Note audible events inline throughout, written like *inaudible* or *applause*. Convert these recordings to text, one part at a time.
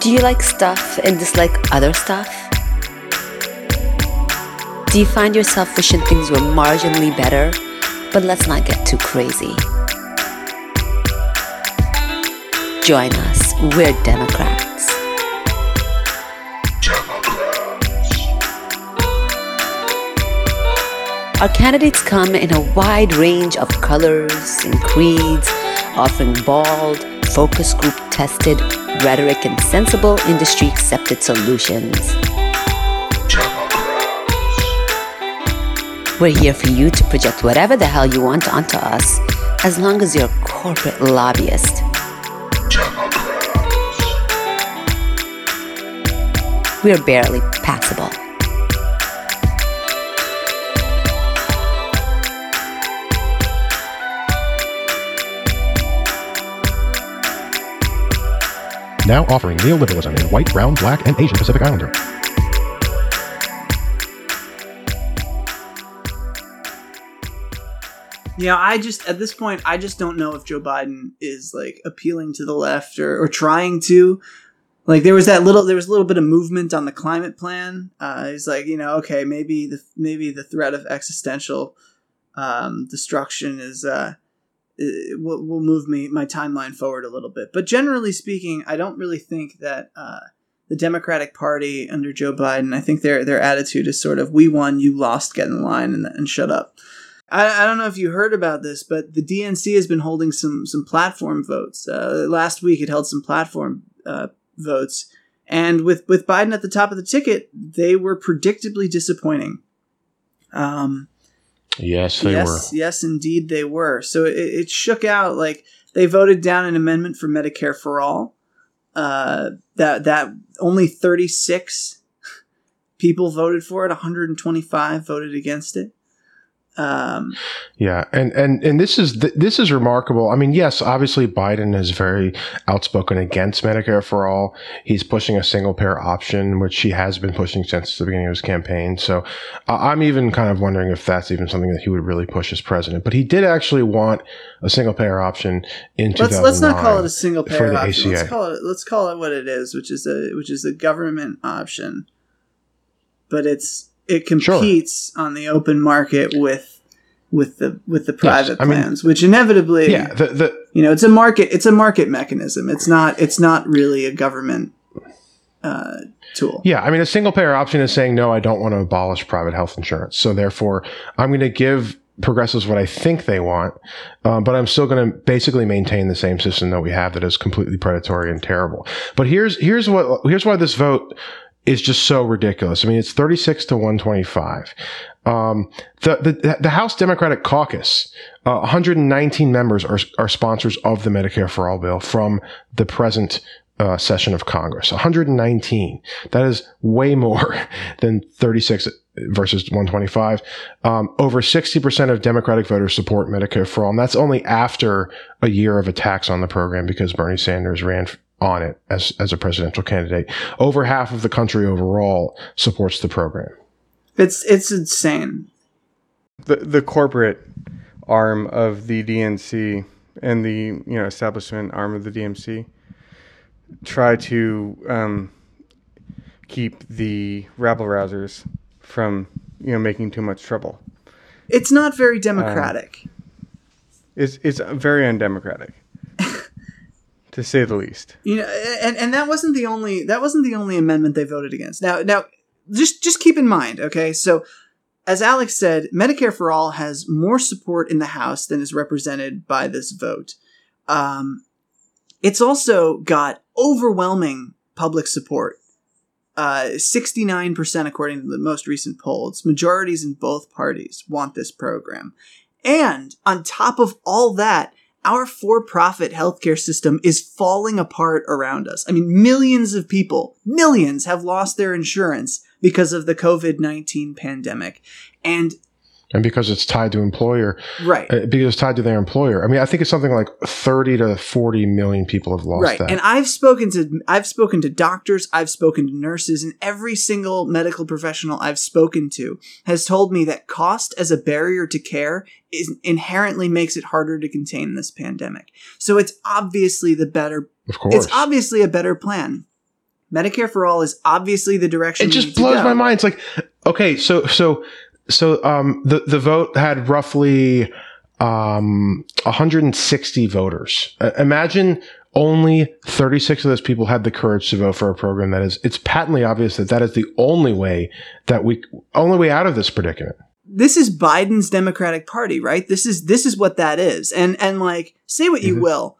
Do you like stuff and dislike other stuff? Do you find yourself wishing things were marginally better? But let's not get too crazy. Join us. We're Democrats. Our candidates come in a wide range of colors and creeds, offering bald, focus group tested rhetoric and sensible industry accepted solutions. We're here for you to project whatever the hell you want onto us, as long as you're a corporate lobbyist. We're barely passable. Now offering neoliberalism in white, brown, black, and Asian Pacific Islander. You know, I just at this point, I just don't know if Joe Biden is like appealing to the left or, or trying to. Like there was that little, there was a little bit of movement on the climate plan. Uh, he's like, you know, okay, maybe the maybe the threat of existential um, destruction is uh, will, will move me my timeline forward a little bit. But generally speaking, I don't really think that uh, the Democratic Party under Joe Biden. I think their their attitude is sort of "we won, you lost, get in line and, and shut up." I, I don't know if you heard about this, but the DNC has been holding some some platform votes. Uh, last week, it held some platform uh, votes, and with with Biden at the top of the ticket, they were predictably disappointing. Um, yes, they yes, were. Yes, indeed, they were. So it, it shook out like they voted down an amendment for Medicare for all. Uh, that that only thirty six *laughs* people voted for it. One hundred and twenty five voted against it. Um, yeah, and and and this is th- this is remarkable. I mean, yes, obviously Biden is very outspoken against Medicare for all. He's pushing a single payer option, which he has been pushing since the beginning of his campaign. So uh, I'm even kind of wondering if that's even something that he would really push as president. But he did actually want a single payer option in let's let's not call it a single payer option. Let's ACA. call it let's call it what it is, which is a which is a government option. But it's it competes on the open market with with the with the private mean- plans, which inevitably Yeah, the the you know it's a market it's a market mechanism. It's not it's not really a government uh, tool. Yeah, I mean, a single payer option is saying, no, I don't want to abolish private health insurance. So therefore, I'm going to give progressives what I think they want, um, but I'm still going to basically maintain the same system that we have that is completely predatory and terrible. But here's here's what here's why this vote is just so ridiculous. I mean, it's 36 to 125. Um, the, the, the House Democratic Caucus, uh, 119 members are, are sponsors of the Medicare for All bill from the present uh, session of Congress. 119. That is way more *laughs* than 36 versus 125. Um, over 60% of Democratic voters support Medicare for all. And that's only after a year of attacks on the program because Bernie Sanders ran on it as, as a presidential candidate. Over half of the country overall supports the program. It's it's insane. the the corporate arm of the DNC and the you know establishment arm of the DNC try to um, keep the rabble rousers from you know making too much trouble. It's not very democratic. It's it's very undemocratic, to say the least. you know and and that wasn't the only that wasn't the only amendment they voted against. Now now just just keep in mind okay? So as alex said medicare for all has more support in the house than is represented by this vote. Um, it's also got overwhelming public support uh, 69% according to the most recent polls. Majorities in both parties want this program. And on top of all that our for-profit healthcare system is falling apart around us. I mean, millions of people, millions have lost their insurance because of the COVID-19 pandemic. And And because it's tied to employer, right. uh, because it's tied to their employer. I mean, I think it's something like 30 to 40 million people have lost right. that. And I've spoken to I've spoken to doctors, I've spoken to nurses, and every single medical professional I've spoken to has told me that cost as a barrier to care is inherently makes it harder to contain this pandemic. So it's obviously the better of course. It's obviously a better plan. Medicare for all is obviously the direction. it we just blows my mind. It's like, okay, so so so um the the vote had roughly um 160 voters. Uh, imagine only 36 of those people had the courage to vote for a program that is it's patently obvious that that is the only way that we only way out of this predicament. This is Biden's Democratic Party, right? This is this is what that is. And and like say what you Mhm. will,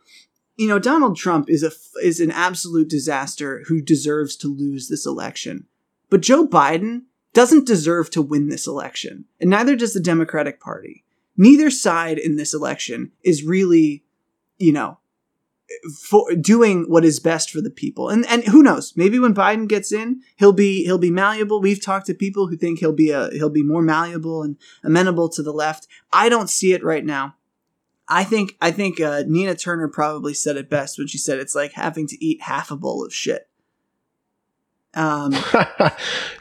you know, Donald Trump is a is an absolute disaster who deserves to lose this election. But Joe Biden doesn't deserve to win this election, and neither does the Democratic Party. Neither side in this election is really, you know, for doing what is best for the people. And and who knows? Maybe when Biden gets in, he'll be he'll be malleable. We've talked to people who think he'll be a he'll be more malleable and amenable to the left. I don't see it right now. I think I think uh, Nina Turner probably said it best when she said it's like having to eat half a bowl of shit. Um, *laughs*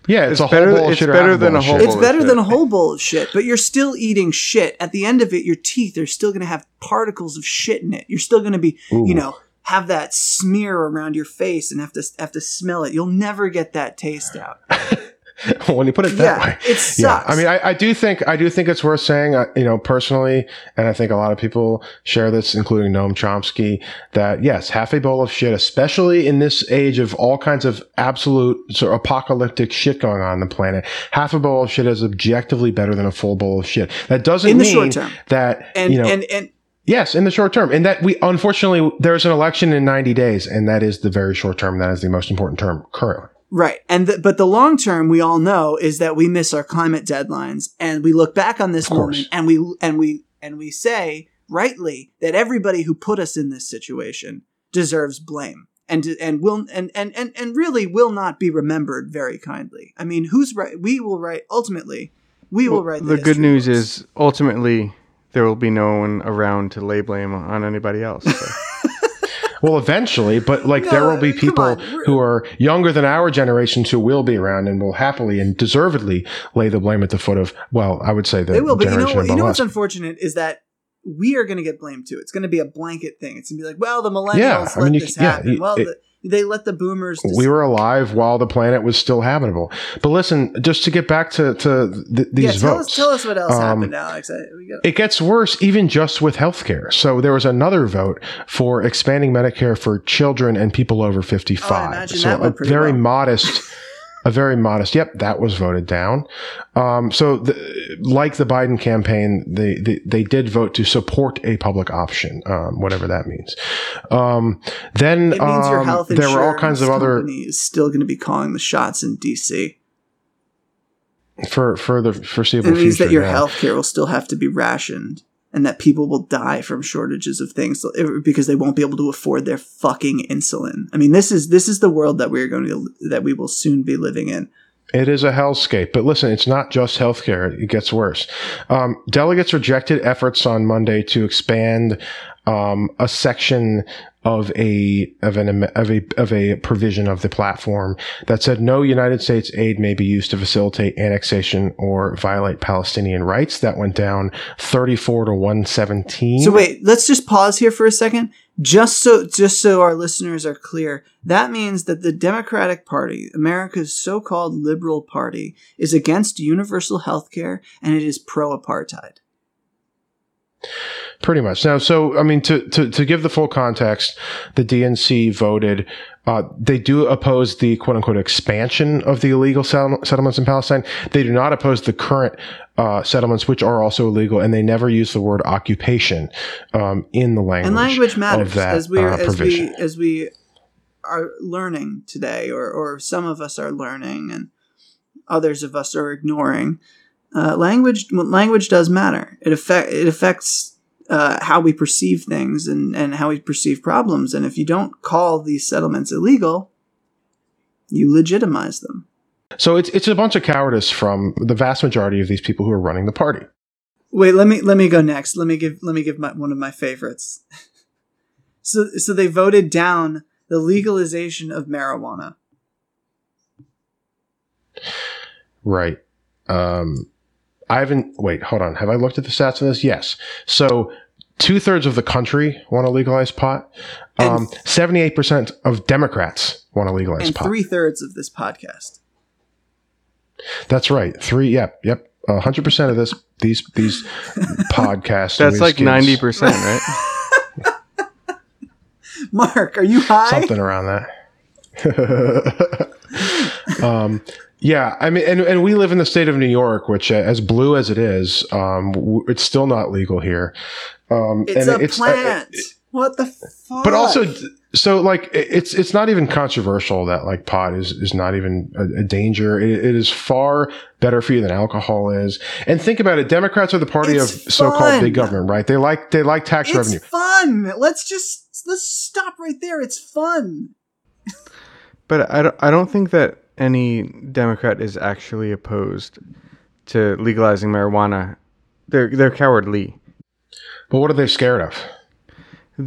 yeah, it's, It's a whole better- bowl it's shit better than bowl a whole shit. it's bowl of better than a whole bowl of shit, but you're still eating shit. At the end of it, your teeth are still going to have particles of shit in it. You're still going to be, you know, have that smear around your face and have to have to smell it. You'll never get that taste out. *laughs* *laughs* when you put it that yeah, way. it sucks. Yeah, I mean, I, I do think I do think it's worth saying, uh, you know, personally, and I think a lot of people share this, including Noam Chomsky, that yes, half a bowl of shit, especially in this age of all kinds of absolute sort of apocalyptic shit going on in the planet, half a bowl of shit is objectively better than a full bowl of shit. That doesn't In the mean short term. that and you know, and and Yes, in the short term. And that we, unfortunately, there's an election in 90 days, and that is the very short term. That is the most important term currently. Right. And the, but the long term we all know is that we miss our climate deadlines and we look back on this moment and we and we and we say rightly that everybody who put us in this situation deserves blame and and will and and and, and really will not be remembered very kindly. I mean, who's right we will write ultimately we will write the the, good news books. is ultimately there will be no one around to lay blame on anybody else. So. *laughs* Well, eventually, but like there will be people who are younger than our generations who will be around and will happily and deservedly lay the blame at the foot of, well, I would say the They will, but you know, you know what's unfortunate is that we are going to get blamed too. It's going to be a blanket thing. It's going to be like, well, the millennials Yeah, let I mean, you this yeah, happen. well, it- the, they let the boomers. we were alive while the planet was still habitable. But listen, just to get back to, to th- these yeah, tell votes. us, tell us what else Um, happened, Alex. I, It gets worse even just with healthcare. So there was another vote for expanding Medicare for children and people over 55. Oh, so a very well. modest, *laughs* a very modest. Yep, that was voted down. Um, so the, like the Biden campaign, they, they they did vote to support a public option, um, whatever that means. Um, then it means your um, health there were all kinds of other is still going to be calling the shots in DC. for for the foreseeable It means future. that your yeah. health care will still have to be rationed, and that people will die from shortages of things because they won't be able to afford their fucking insulin. I mean, this is this is the world that we're going to that we will soon be living in. It is a hellscape. But listen, it's not just healthcare. It gets worse. Um, delegates rejected efforts on Monday to expand um, a section of a of an of a of a provision of the platform that said no United States aid may be used to facilitate annexation or violate Palestinian rights. That went down thirty four to one seventeen. So wait, let's just pause here for a second. Just so just so our listeners are clear, that means that the Democratic Party, America's so-called liberal party, is against universal health care and it is pro-apartheid. Pretty much. Now, so I mean, to to to give the full context, the DNC voted. Uh, they do oppose the quote unquote expansion of the illegal settlements in Palestine. They do not oppose the current uh, settlements, which are also illegal, and they never use the word occupation um, in the language. And language of matters that, as we uh, as we as we are learning today, or or some of us are learning, and others of us are ignoring. Uh, language language does matter. It affect it affects uh, how we perceive things and, and how we perceive problems. And if you don't call these settlements illegal, you legitimize them. So it's it's a bunch of cowardice from the vast majority of these people who are running the party. Wait, let me let me go next. Let me give let me give my, one of my favorites. *laughs* so so they voted down the legalization of marijuana. Right. Um, I haven't. Wait, hold on. Have I looked at the stats of this? Yes. So two thirds of the country want to legalize pot. Um, Seventy-eight percent of Democrats want to legalize and pot. three thirds of this podcast. That's right. Three. Yep. Yep. A hundred percent of this these these *laughs* podcasts. That's like kids, ninety percent, right? *laughs* Mark, are you high? something around that. *laughs* um, yeah, I mean, and, and we live in the state of New York, which, uh, as blue as it is, um, w- it's still not legal here. Um, It's and a uh, plant. what the fuck? but also, so like, it's it's not even controversial that like pot is is not even a, a danger. It, it is far better for you than alcohol is. And think about it: Democrats are the party It's of so-called big government, right? They like they like tax it's revenue. fun. Let's just let's stop right there. It's fun. But I don't, I don't think that any Democrat is actually opposed to legalizing marijuana. They're they're cowardly. But what are they scared of?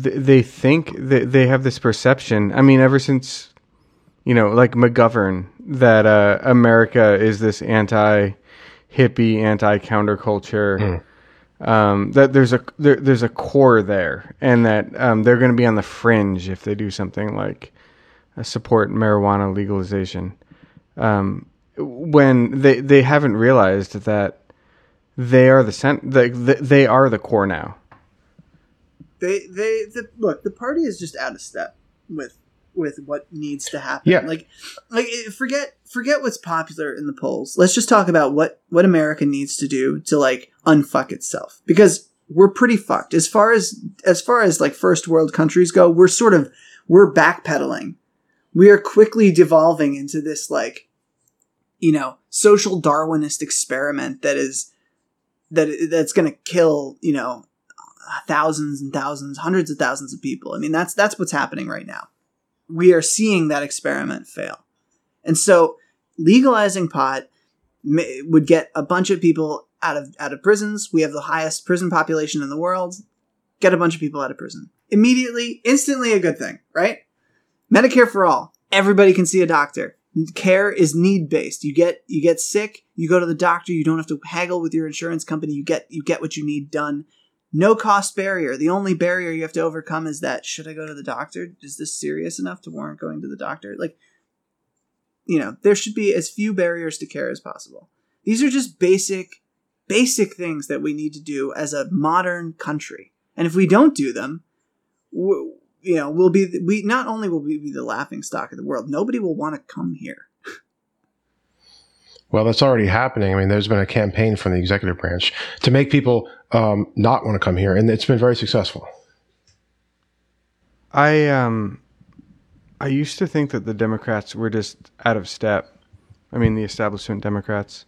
Th- They think that they have this perception. I mean, ever since you know, like McGovern, that uh, America is this anti hippie, anti counterculture. Um, that there's a there, there's a core there, and that um, they're going to be on the fringe if they do something like uh, support marijuana legalization. Um, when they they haven't realized that they are the cent- the, the, they are the core now. They they the, look. The party is just out of step with with what needs to happen. Yeah. Like like forget forget what's popular in the polls. Let's just talk about what what America needs to do to like unfuck itself because we're pretty fucked as far as as far as like first world countries go. We're sort of we're backpedaling. We are quickly devolving into this like you know social Darwinist experiment that is that that's going to kill you know thousands and thousands, hundreds of thousands of people. I mean, that's that's what's happening right now. We are seeing that experiment fail, and so legalizing pot ma- would get a bunch of people out of out of prisons. We have the highest prison population in the world. Get a bunch of people out of prison immediately, instantly, a good thing, right? Medicare for all. Everybody can see a doctor. Care is need based. You get you get sick, you go to the doctor. You don't have to haggle with your insurance company. You get you get what you need done no cost barrier. The only barrier you have to overcome is that should I go to the doctor? Is this serious enough to warrant going to the doctor? Like, you know, there should be as few barriers to care as possible. These are just basic, basic things that we need to do as a modern country. And if we don't do them, you know, we'll be we not only will we be the laughing stock of the world, nobody will want to come here. Well, that's already happening. I mean, there's been a campaign from the executive branch to make people um, not want to come here, and it's been very successful. I um I used to think that the Democrats were just out of step. I mean the establishment Democrats.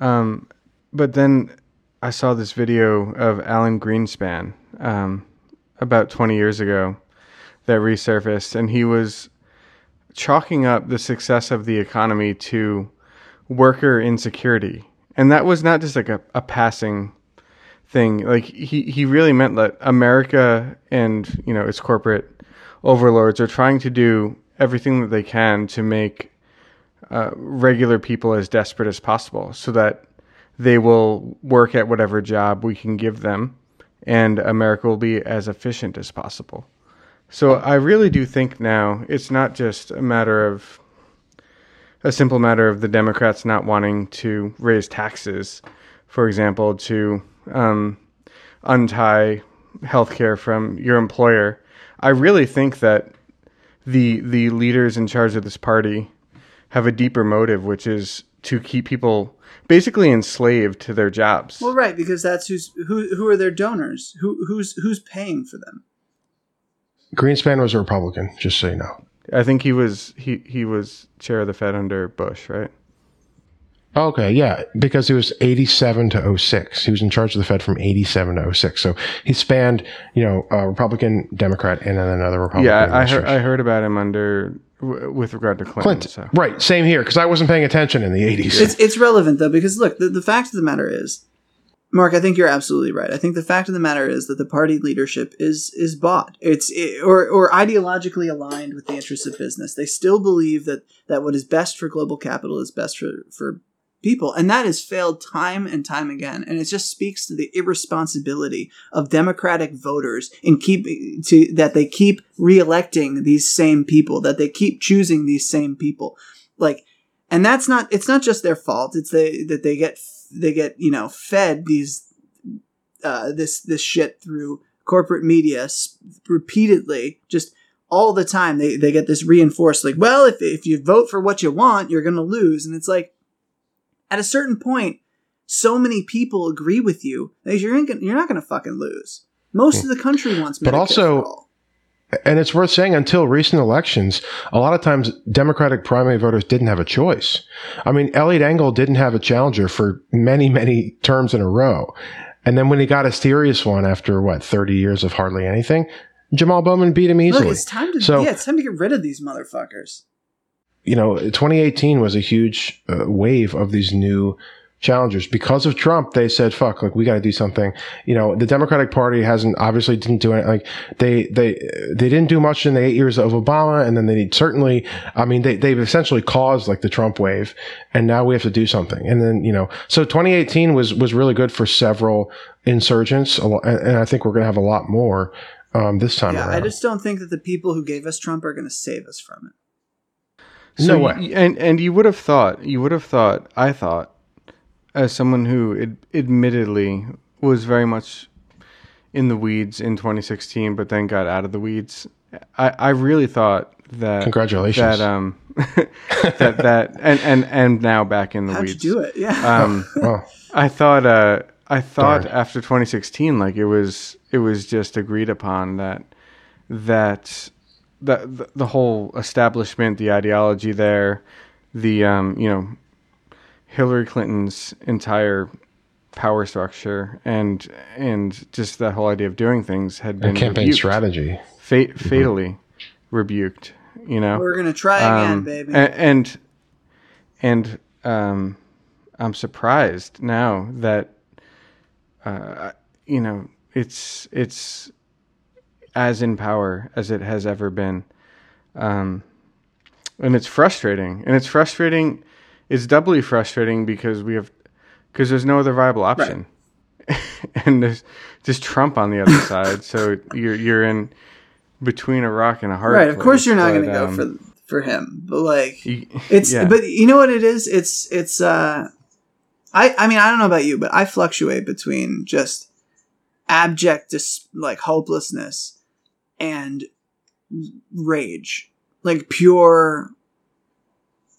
Um but then I saw this video of Alan Greenspan um about 20 years ago that resurfaced and he was chalking up the success of the economy to worker insecurity. And that was not just like a, a passing thing. Like he, he really meant that America and you know its corporate overlords are trying to do everything that they can to make uh, regular people as desperate as possible, so that they will work at whatever job we can give them, and America will be as efficient as possible. So I really do think now it's not just a matter of a simple matter of the Democrats not wanting to raise taxes, for example, to um, untie healthcare from your employer. I really think that the the leaders in charge of this party have a deeper motive, which is to keep people basically enslaved to their jobs. Well, right, because that's who's who. Who are their donors? Who who's who's paying for them? Greenspan was a Republican, just so you know. I think he was he he was chair of the Fed under Bush, right? Okay, yeah, because he was 87 to 06. He was in charge of the Fed from 87 to 06. So he spanned, you know, a Republican, Democrat, and then another Republican. yeah, I heard. I heard about him under w- with regard to Clinton. Clinton. So. Right, same here, because I wasn't paying attention in the 80s. It's it's relevant though because look, the, the fact of the matter is, Mark, I think you're absolutely right. I think the fact of the matter is that the party leadership is is bought. It's it, or or ideologically aligned with the interests of business. They still believe that that what is best for global capital is best for for people, and that has failed time and time again. And it just speaks to the irresponsibility of Democratic voters in keep to that they keep reelecting these same people, that they keep choosing these same people, like. And that's not. It's not just their fault. It's they that they get they get you know fed these uh, this this shit through corporate media repeatedly, just all the time. They they get this reinforced like, well, if if you vote for what you want, you're gonna lose, and it's like, at a certain point, so many people agree with you that you're gonna, you're not gonna fucking lose. Most of the country wants, Medicare But also-. And it's worth saying until recent elections, a lot of times Democratic primary voters didn't have a choice. I mean, Eliot Engel didn't have a challenger for many, many terms in a row. And then when he got a serious one after what, 30 years of hardly anything, Jamal Bowman beat him easily. Look, it's time to So- yeah, it's time to get rid of these motherfuckers. You know, 2018 was a huge uh, wave of these new challengers because of Trump. They said, "Fuck, like we got to do something." You know, the Democratic Party hasn't obviously didn't do it. Like they they they didn't do much in the eight years of Obama, and then they need certainly. I mean, they they've essentially caused like the Trump wave, and now we have to do something. And then you know, so 2018 was was really good for several insurgents, and, I think we're going to have a lot more. Um, this time around. Yeah, around. I just don't think that the people who gave us Trump are going to save us from it. No y- way. And and you would have thought, you would have thought, I thought, as someone who ad- admittedly was very much in the weeds in 2016, but then got out of the weeds. I, I really thought that Congratulations. that um *laughs* that that and and and now back in the How'd weeds. you do it? Yeah. Um, *laughs* Well, I thought uh I thought Darn. after 2016 like it was it was just agreed upon that that the the, the whole establishment the ideology there the um you know Hillary Clinton's entire power structure and and just that whole idea of doing things had been and campaign rebuked, strategy. fa- fatally rebuked you know We're going to try again, um, baby. a- And and um, I'm surprised now that uh, you know it's it's as in power as it has ever been, um, and it's frustrating. And it's frustrating. It's doubly frustrating because we have because there's no other viable option, *laughs* and there's just Trump on the other *laughs* side. So you're you're in between a rock and a hard right. Of course, you're not going to go um, for for him, but like it's. yeah. But you know what it is? It's it's. uh I I mean I don't know about you, but I fluctuate between just abject dis- like hopelessness and rage, like pure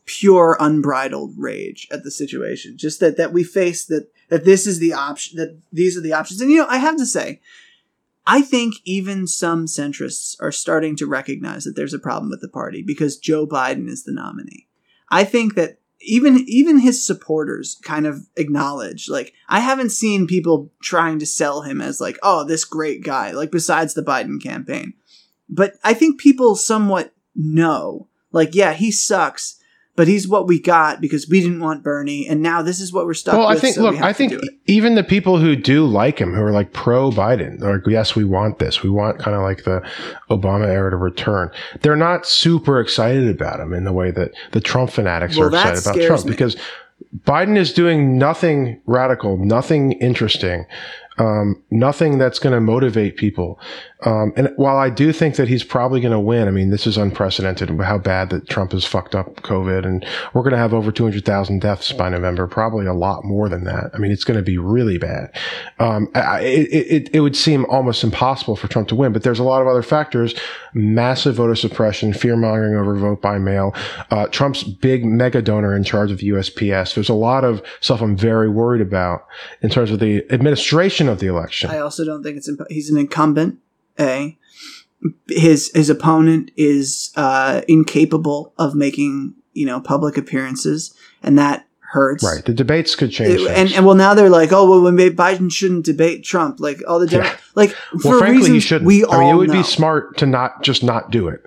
pure unbridled rage at the situation. Just that that we face that that this is the option that these are the options. And you know i have to say i think even some centrists are starting to recognize that there's a problem with the party because joe biden is the nominee. I think that even even his supporters kind of acknowledge like i haven't seen people trying to sell him as like oh this great guy like besides the biden campaign. But i think people somewhat know like yeah he sucks but he's what we got because we didn't want Bernie, and now this is what we're stuck with. Well, with. I think, so look, I think even the people who do like him, who are like pro Biden, like, yes, we want this. We want kind of like the Obama era to return. They're not super excited about him in the way that the Trump fanatics Well, are excited about Trump me. because Biden is doing nothing radical, nothing interesting, um, nothing that's going to motivate people. Um, and while I do think that he's probably going to win, I mean, this is unprecedented how bad that Trump has fucked up COVID, and we're going to have over 200,000 deaths by November, probably a lot more than that. I mean, it's going to be really bad. Um, I, it, it, it would seem almost impossible for Trump to win, but there's a lot of other factors massive voter suppression, fear mongering over vote by mail, uh, Trump's big mega donor in charge of USPS. There's a lot of stuff I'm very worried about in terms of the administration of the election. I also don't think it's imp- he's an incumbent. A his his opponent is uh, incapable of making you know public appearances, and that hurts. right. The debates could change. It- and and well now they're like oh well when Biden shouldn't debate Trump like all the Demo- Yeah. like Well, for frankly, reasons shouldn't. we I mean, all it would know. be smart to not just not do it.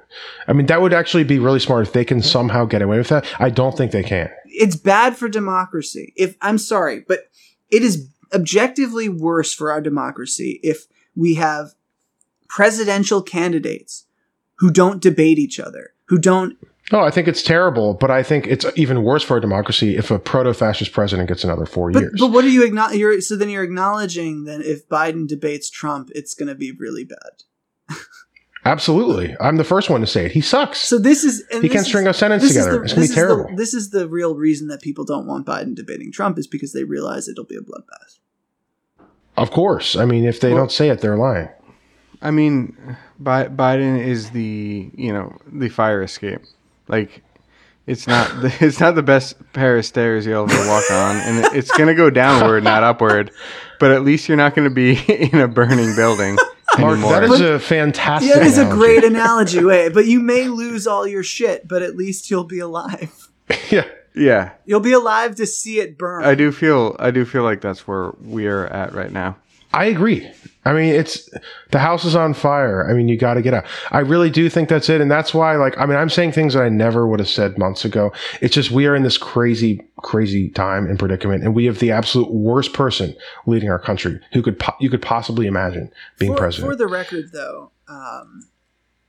I mean, that would actually be really smart if they can somehow get away with that. I don't think they can. it's bad for democracy. If I'm sorry, but it is objectively worse for our democracy if we have presidential candidates who don't debate each other, who don't No, I think it's terrible, but I think it's even worse for a democracy if a proto-fascist president gets another four But, years. but what are you acknowledging? So then you're acknowledging that if Biden debates Trump, it's going to be really bad. *laughs* Absolutely, I'm the first one to say it. He sucks. So this is he can't string a sentence together. the- it's gonna be is the- terrible. this is the real reason that people don't want Biden debating Trump is because they realize it'll be a bloodbath. of course. I mean, if they Well- don't say it, they're lying. I mean, Bi- Biden is the you know the fire escape. Like, it's not the, *laughs* it's not the best pair of stairs you'll ever walk on, and it's gonna go downward, not upward. But at least you're not gonna be *laughs* in a burning building Mark, anymore. that is a fantastic. Yeah, it is a great analogy. Wait, but you may lose all your shit, but at least you'll be alive. *laughs* yeah. yeah, You'll be alive to see it burn. I do feel I do feel like that's where we are at right now. I agree. I mean, it's the house is on fire. I mean, you got to get out. I really do think that's it, and that's why. Like, I mean, I'm saying things that I never would have said months ago. It's just we are in this crazy, crazy time and predicament, and we have the absolute worst person leading our country who could po- you could possibly imagine being for, president. For the record, though, um,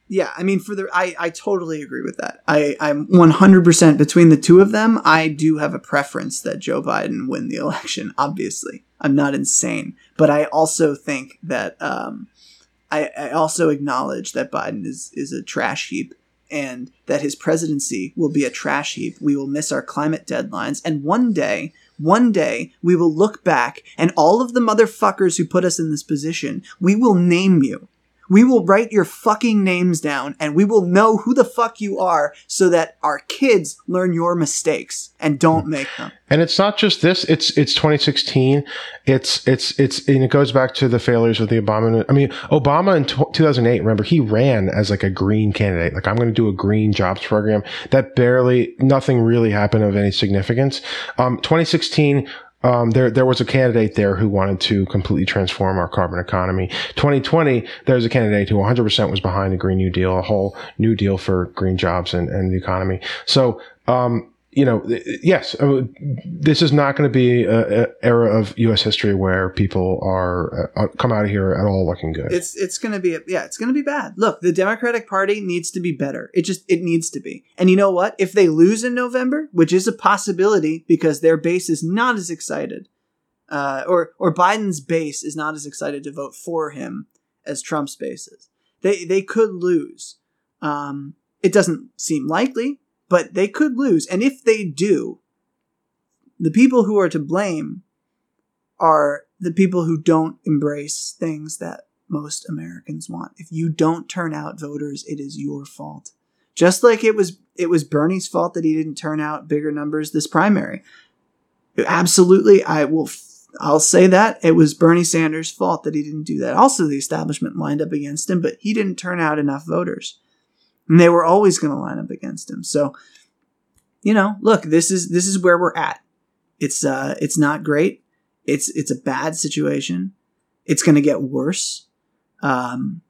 yeah, I mean, for the I, I totally agree with that. I I'm 100 percent between the two of them. I do have a preference that Joe Biden win the election. Obviously, I'm not insane, but I also think that um, I, I also acknowledge that Biden is is a trash heap. And that his presidency will be a trash heap. We will miss our climate deadlines. And one day, one day, we will look back and all of the motherfuckers who put us in this position, we will name you. We will write your fucking names down and we will know who the fuck you are so that our kids learn your mistakes and don't make them. And it's not just this. It's it's 2016. It's it's it's and it goes back to the failures of the Obama. I mean, Obama in tw 2008. Remember, he ran as like a green candidate. Like I'm going to do a green jobs program. That barely nothing really happened of any significance. Um, 2016. Um, there, there was a candidate there who wanted to completely transform our carbon economy. 2020, there was a candidate who 100% was behind the Green New Deal, a whole new deal for green jobs and, and the economy. So, um, you know, yes, uh, this is not going to be an era of U.S. history where people are uh, come out of here at all looking good. It's it's going to be yeah, it's going to be bad. Look, the Democratic Party needs to be better. It just it needs to be. And you know what? If they lose in November, which is a possibility because their base is not as excited, uh, or or Biden's base is not as excited to vote for him as Trump's base is, they they could lose. Um, it doesn't seem likely, but they could lose. And if they do, the people who are to blame are the people who don't embrace things that most Americans want. If you don't turn out voters, it is your fault. Just like it was it was Bernie's fault that he didn't turn out bigger numbers this primary. Absolutely, I will I'll say that it was Bernie Sanders' fault that he didn't do that. Also the establishment lined up against him, but he didn't turn out enough voters. And they were always going to line up against him. So, you know, look, this is this is where we're at. It's uh it's not great. It's it's a bad situation. It's going to get worse. Um,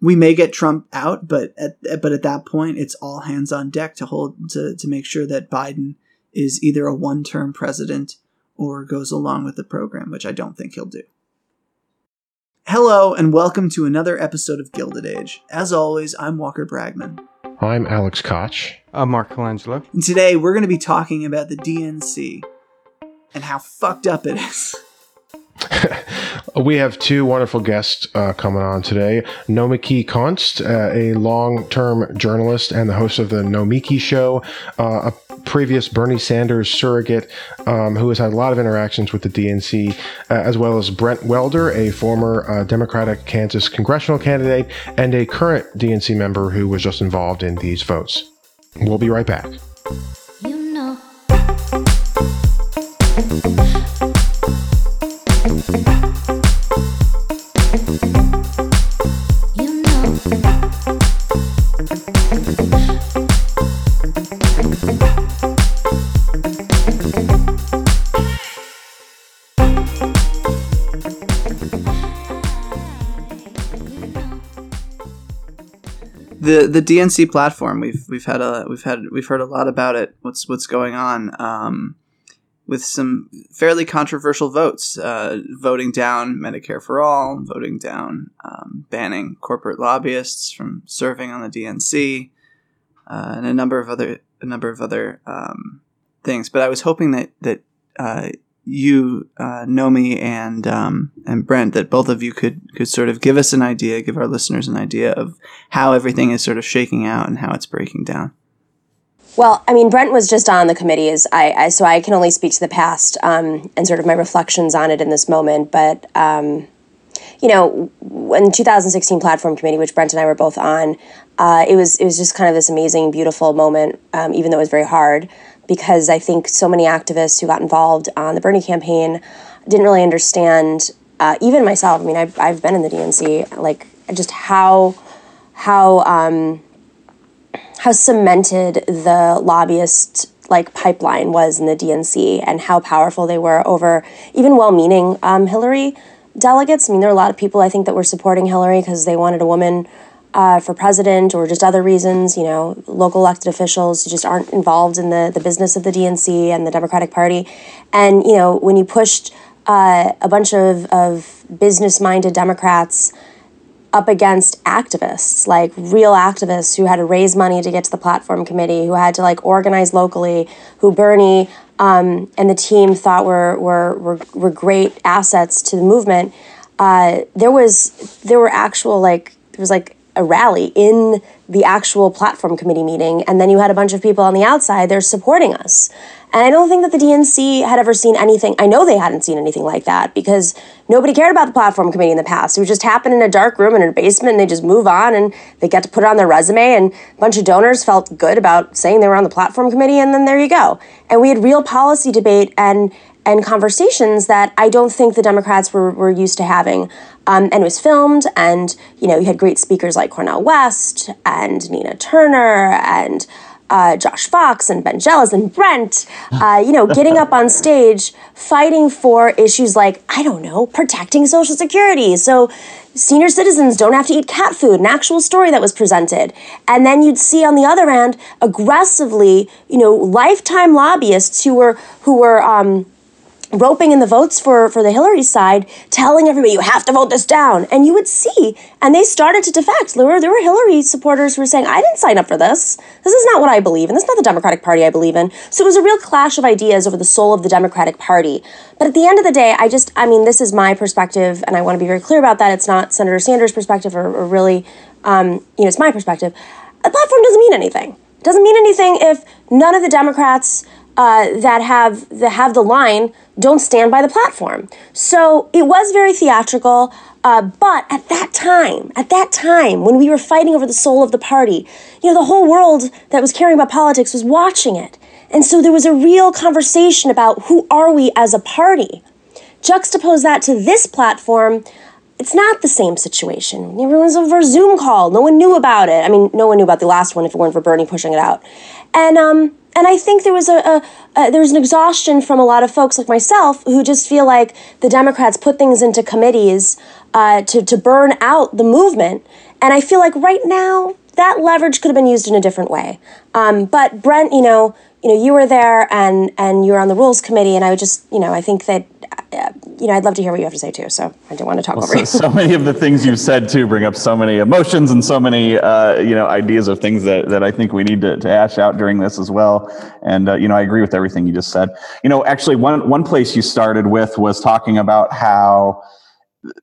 we may get Trump out, but at but at that point, it's all hands on deck to hold to to make sure that Biden is either a one term president or goes along with the program, which I don't think he'll do. Hello and welcome to another episode of Gilded Age. As always, I'm Walker Bragman. I'm Alex Koch. I'm Mark Colangelo. And today we're going to be talking about the DNC and how fucked up it is. *laughs* We have two wonderful guests uh, coming on today. Nomiki Konst, uh, a long term journalist and the host of the Nomiki Show, uh, a previous Bernie Sanders surrogate um, who has had a lot of interactions with the DNC, uh, as well as Brent Welder, a former uh, Democratic Kansas congressional candidate and a current DNC member who was just involved in these votes. We'll be right back. You know. The the DNC platform we've we've had a we've had we've heard a lot about it. What's what's going on um, with some fairly controversial votes, uh, voting down Medicare for all, voting down um, banning corporate lobbyists from serving on the DNC. uh, and a number of other a number of other um, things. But I was hoping that that uh, you, uh, Nomi, and um, and Brent, that both of you could could sort of give us an idea, give our listeners an idea of how everything is sort of shaking out and how it's breaking down. Well, I mean, Brent was just on the committee, I, I so I can only speak to the past um, and sort of my reflections on it in this moment. But um, you know, when 2016 platform committee, which Brent and I were both on, uh, it was it was just kind of this amazing, beautiful moment, um, even though it was very hard, because I think so many activists who got involved on the Bernie campaign didn't really understand. Uh, even myself, I mean, I've, I've been in the DNC, like just how how um, how cemented the lobbyist like pipeline was in the DNC and how powerful they were over even well-meaning um, Hillary delegates. I mean, there are a lot of people I think that were supporting Hillary because they wanted a woman uh, for president or just other reasons. You know, local elected officials just aren't involved in the the business of the DNC and the Democratic Party. And you know, when you pushed uh, a bunch of of business-minded Democrats up against activists, like real activists who had to raise money to get to the platform committee, who had to like organize locally, who Bernie um, and the team thought were, were, were, were great assets to the movement. Uh, there was there were actual like there was like a rally in the actual platform committee meeting, and then you had a bunch of people on the outside there supporting us. And I don't think that the DNC had ever seen anything. I know they hadn't seen anything like that because nobody cared about the platform committee in the past. It would just happen in a dark room in a basement and they just move on and they get to put it on their resume. And a bunch of donors felt good about saying they were on the platform committee, and then there you go. And we had real policy debate and and conversations that I don't think the Democrats were, were used to having. Um, and it was filmed, and you know, you had great speakers like Cornel West and Nina Turner and uh, Josh Fox and Ben Jealous and Brent, uh, you know, getting up on stage fighting for issues like, I don't know, protecting Social Security. So senior citizens don't have to eat cat food, an actual story that was presented. And then you'd see on the other end, aggressively, you know, lifetime lobbyists who were, who were, um, roping in the votes for for the Hillary side, telling everybody you have to vote this down, and you would see, and they started to defect. There were there were Hillary supporters who were saying, "I didn't sign up for this. This is not what I believe in. This is not the Democratic Party I believe in." So it was a real clash of ideas over the soul of the Democratic Party. But at the end of the day, I just, I mean, this is my perspective, and I want to be very clear about that. It's not Senator Sanders' perspective, or, or really, um, you know, it's my perspective. A platform doesn't mean anything. It doesn't mean anything if none of the Democrats uh, that have that have the line don't stand by the platform. So it was very theatrical. Uh, but at that time, at that time, when we were fighting over the soul of the party, you know, the whole world that was caring about politics was watching it. And so there was a real conversation about who are we as a party. Juxtapose that to this platform, it's not the same situation. Everyone's over a Zoom call. No one knew about it. I mean, no one knew about the last one if it weren't for Bernie pushing it out. And um, and I think there was a, a, a there was an exhaustion from a lot of folks like myself who just feel like the Democrats put things into committees uh, to to burn out the movement, and I feel like right now that leverage could have been used in a different way. Um, but Brent, you know, you know, you were there and and you were on the rules committee, and I would just, you know, I think that you know, I'd love to hear what you have to say too. So I don't want to talk Well, over so, you. so many of the things you've said too bring up so many emotions and so many uh, you know ideas of things that, that I think we need to, to hash out during this as well. And uh, you know I agree with everything you just said. You know actually one one place you started with was talking about how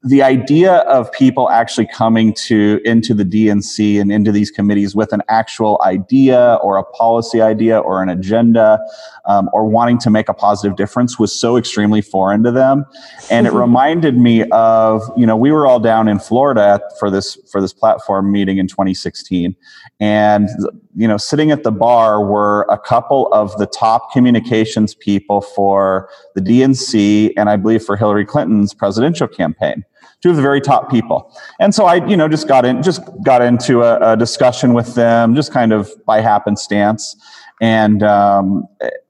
the idea of people actually coming to into the DNC and into these committees with an actual idea or a policy idea or an agenda um, or wanting to make a positive difference was so extremely foreign to them, and it *laughs* reminded me of you know we were all down in Florida for this for this platform meeting in 2016, and you know sitting at the bar were a couple of the top communications people for the DNC and I believe for Hillary Clinton's presidential campaign two of the very top people. And so I, you know, just got in, just got into a, a discussion with them, just kind of by happenstance. And, um,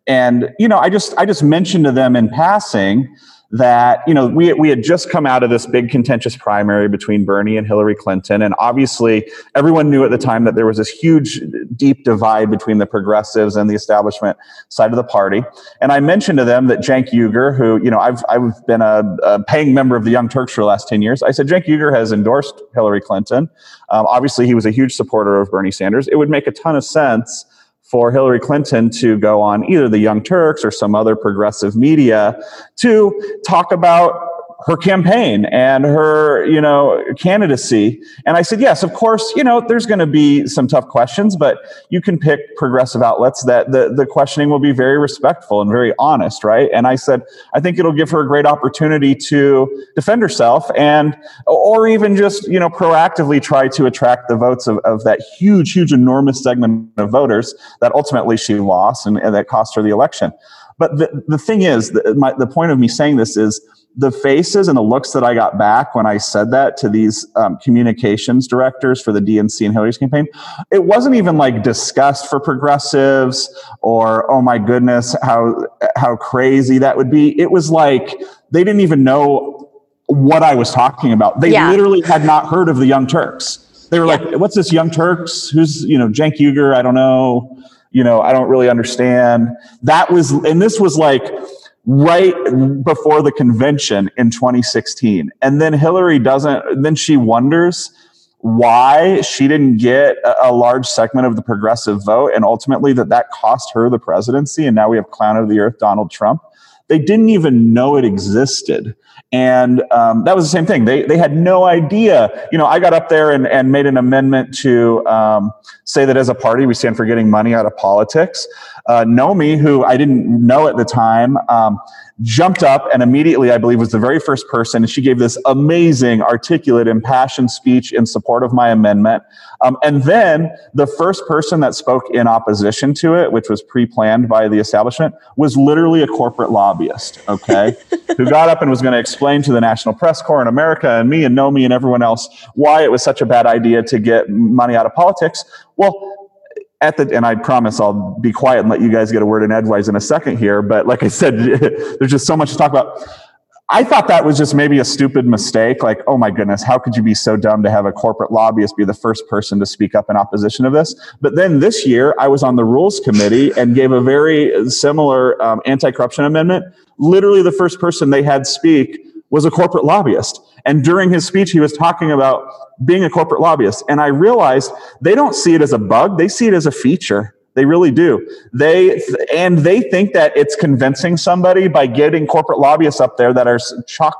and, you know, I just, I just mentioned to them in passing that, you know, we, we had just come out of this big contentious primary between Bernie and Hillary Clinton. And obviously everyone knew at the time that there was this huge deep divide between the progressives and the establishment side of the party. And I mentioned to them that Cenk Uygur, who, you know, I've, I've been a, a paying member of the Young Turks for the last 10 years. I said, Cenk Uygur has endorsed Hillary Clinton. Um, obviously, he was a huge supporter of Bernie Sanders. It would make a ton of sense for Hillary Clinton to go on either the Young Turks or some other progressive media to talk about her campaign and her, you know, candidacy. And I said, yes, of course, you know, there's going to be some tough questions, but you can pick progressive outlets that the, the questioning will be very respectful and very honest, right? And I said, I think it'll give her a great opportunity to defend herself and, or even just, you know, proactively try to attract the votes of, of that huge, huge, enormous segment of voters that ultimately she lost and, and that cost her the election. But the, the thing is, the, my, the point of me saying this is, the faces and the looks that I got back when I said that to these um, communications directors for the DNC and Hillary's campaign, it wasn't even like disgust for progressives or oh my goodness how how crazy that would be. It was like they didn't even know what I was talking about. They Yeah. literally had not heard of the Young Turks. They were Yeah. like, "What's this Young Turks? Who's you know Cenk Uygur? I don't know. You know, I don't really understand." That was, and this was like right before the convention in 2016. And then Hillary doesn't, then she wonders why she didn't get a, large segment of the progressive vote and ultimately that that cost her the presidency. And now we have clown of the earth, Donald Trump. They didn't even know it existed. And um, that was the same thing. They, they had no idea. You know, I got up there and, and made an amendment to um, say that as a party, we stand for getting money out of politics. Uh, Nomi, who I didn't know at the time, um, jumped up and immediately, I believe, was the very first person. And she gave this amazing, articulate, impassioned speech in support of my amendment. Um, and then the first person that spoke in opposition to it, which was pre planned by the establishment, was literally a corporate lobbyist, okay, *laughs* who got up and was going to explain to the National Press Corps in America and me and Nomi and everyone else why it was such a bad idea to get money out of politics. Well, at the and I promise I'll be quiet and let you guys get a word in edgewise in a second here. But like I said, *laughs* there's just so much to talk about. I thought that was just maybe a stupid mistake. Like, oh my goodness, how could you be so dumb to have a corporate lobbyist be the first person to speak up in opposition of this? But then this year, I was on the rules committee and gave a very similar um, anti-corruption amendment. Literally, the first person they had speak was a corporate lobbyist. And during his speech, he was talking about being a corporate lobbyist. And I realized they don't see it as a bug; they see it as a feature. They really do. They and they think that it's convincing somebody by getting corporate lobbyists up there that are chock.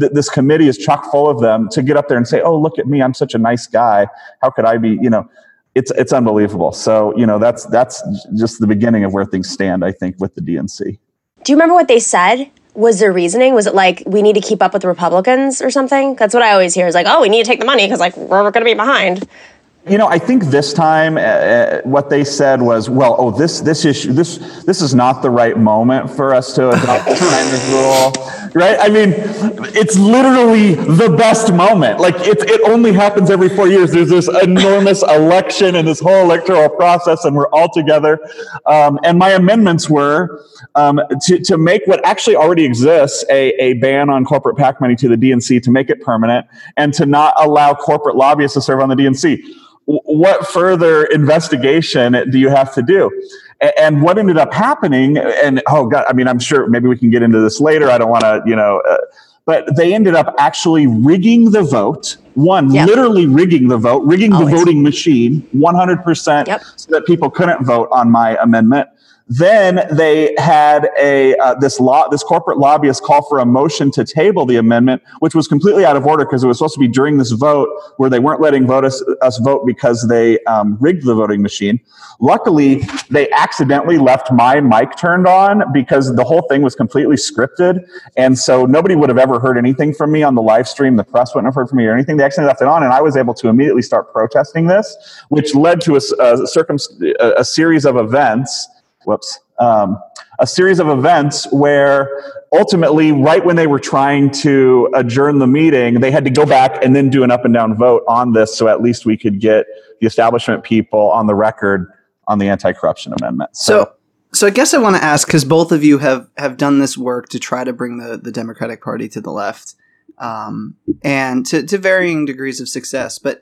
th- This committee is chock full of them to get up there and say, "Oh, look at me! I'm such a nice guy. How could I be?" You know, it's it's unbelievable. So you know, that's that's just the beginning of where things stand. I think with the DNC. Do you remember what they said? Was their reasoning? Was it like we need to keep up with the Republicans or something? That's what I always hear. Is like, oh, we need to take the money because like we're going to be behind. You know, I think this time uh, uh, what they said was, well, oh, this this issue, this this is not the right moment for us to adopt *laughs* the Sanders rule, right? I mean, it's literally the best moment. Like it it only happens every four years. There's this enormous *laughs* election and this whole electoral process, and we're all together. Um, and my amendments were um, to to make what actually already exists a a ban on corporate PAC money to the DNC to make it permanent, and to not allow corporate lobbyists to serve on the DNC what further investigation do you have to do? And what ended up happening, and oh god, I mean, I'm sure maybe we can get into this later. I don't want to, you know, uh, but they ended up actually rigging the vote. One, Yep. literally rigging the vote, rigging Always. the voting machine, 100%, Yep. so that people couldn't vote on my amendment. Then they had a uh, this law this corporate lobbyist call for a motion to table the amendment, which was completely out of order because it was supposed to be during this vote where they weren't letting vote us, us vote because they um, rigged the voting machine. Luckily, they accidentally left my mic turned on because the whole thing was completely scripted, and so nobody would have ever heard anything from me on the live stream. The press wouldn't have heard from me or anything. They accidentally left it on, and I was able to immediately start protesting this, which led to a, a circum a series of events whoops, um, a series of events where ultimately, right when they were trying to adjourn the meeting, they had to go back and then do an up and down vote on this so at least we could get the establishment people on the record on the anti corruption amendment. So, so I guess I want to ask because both of you have have done this work to try to bring the the Democratic Party to the left, um, and to to varying degrees of success. But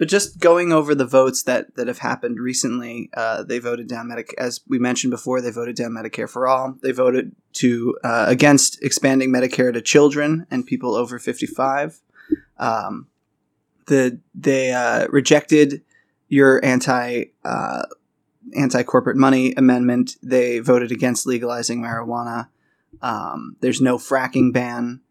But just going over the votes that that have happened recently, uh, they voted down Medicare. As we mentioned before, they voted down Medicare for all. They voted to uh, against expanding Medicare to children and people over fifty five. Um, the they uh, rejected your anti uh, anti corporate money amendment. They voted against legalizing marijuana. Um, there's no fracking ban.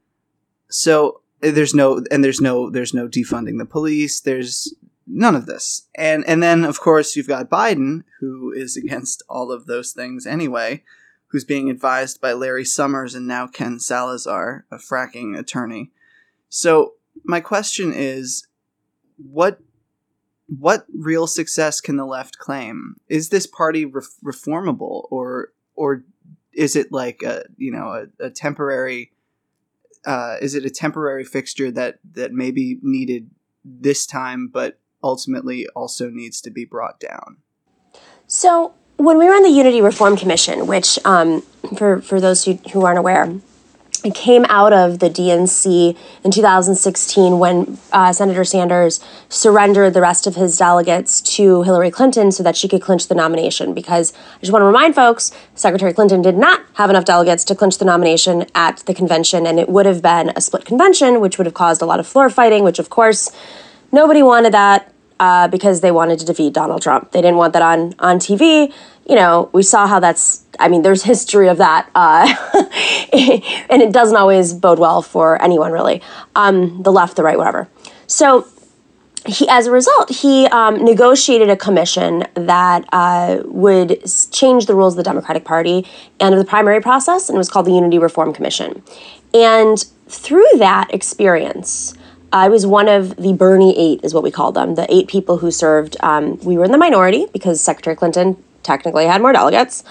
So Eh, there's no and there's no there's no defunding the police. There's none of this. And and then of course you've got Biden who is against all of those things anyway, who's being advised by Larry Summers and now Ken Salazar, a fracking attorney. So my question is what what real success can the left claim? Is this party re- reformable or or is it like a you know a, a temporary uh, is it a temporary fixture that that maybe needed this time but ultimately also needs to be brought down? So when we were on the Unity Reform Commission, which um, for for those who, who aren't aware, it came out of the DNC in 2016 when uh, Senator Sanders surrendered the rest of his delegates to Hillary Clinton so that she could clinch the nomination. Because I just want to remind folks, Secretary Clinton did not have enough delegates to clinch the nomination at the convention, and it would have been a split convention, which would have caused a lot of floor fighting, which of course nobody wanted that uh, because they wanted to defeat Donald Trump. They didn't want that on on TV. You know, we saw how that's. I mean, there's history of that, uh, *laughs* and it doesn't always bode well for anyone, really. Um, the left, the right, whatever. So. He, as a result, he um, negotiated a commission that uh, would change the rules of the Democratic Party and of the primary process, and it was called the Unity Reform Commission. And through that experience, I was one of the Bernie Eight, is what we called them, the eight people who served. Um, we were in the minority because Secretary Clinton technically had more delegates,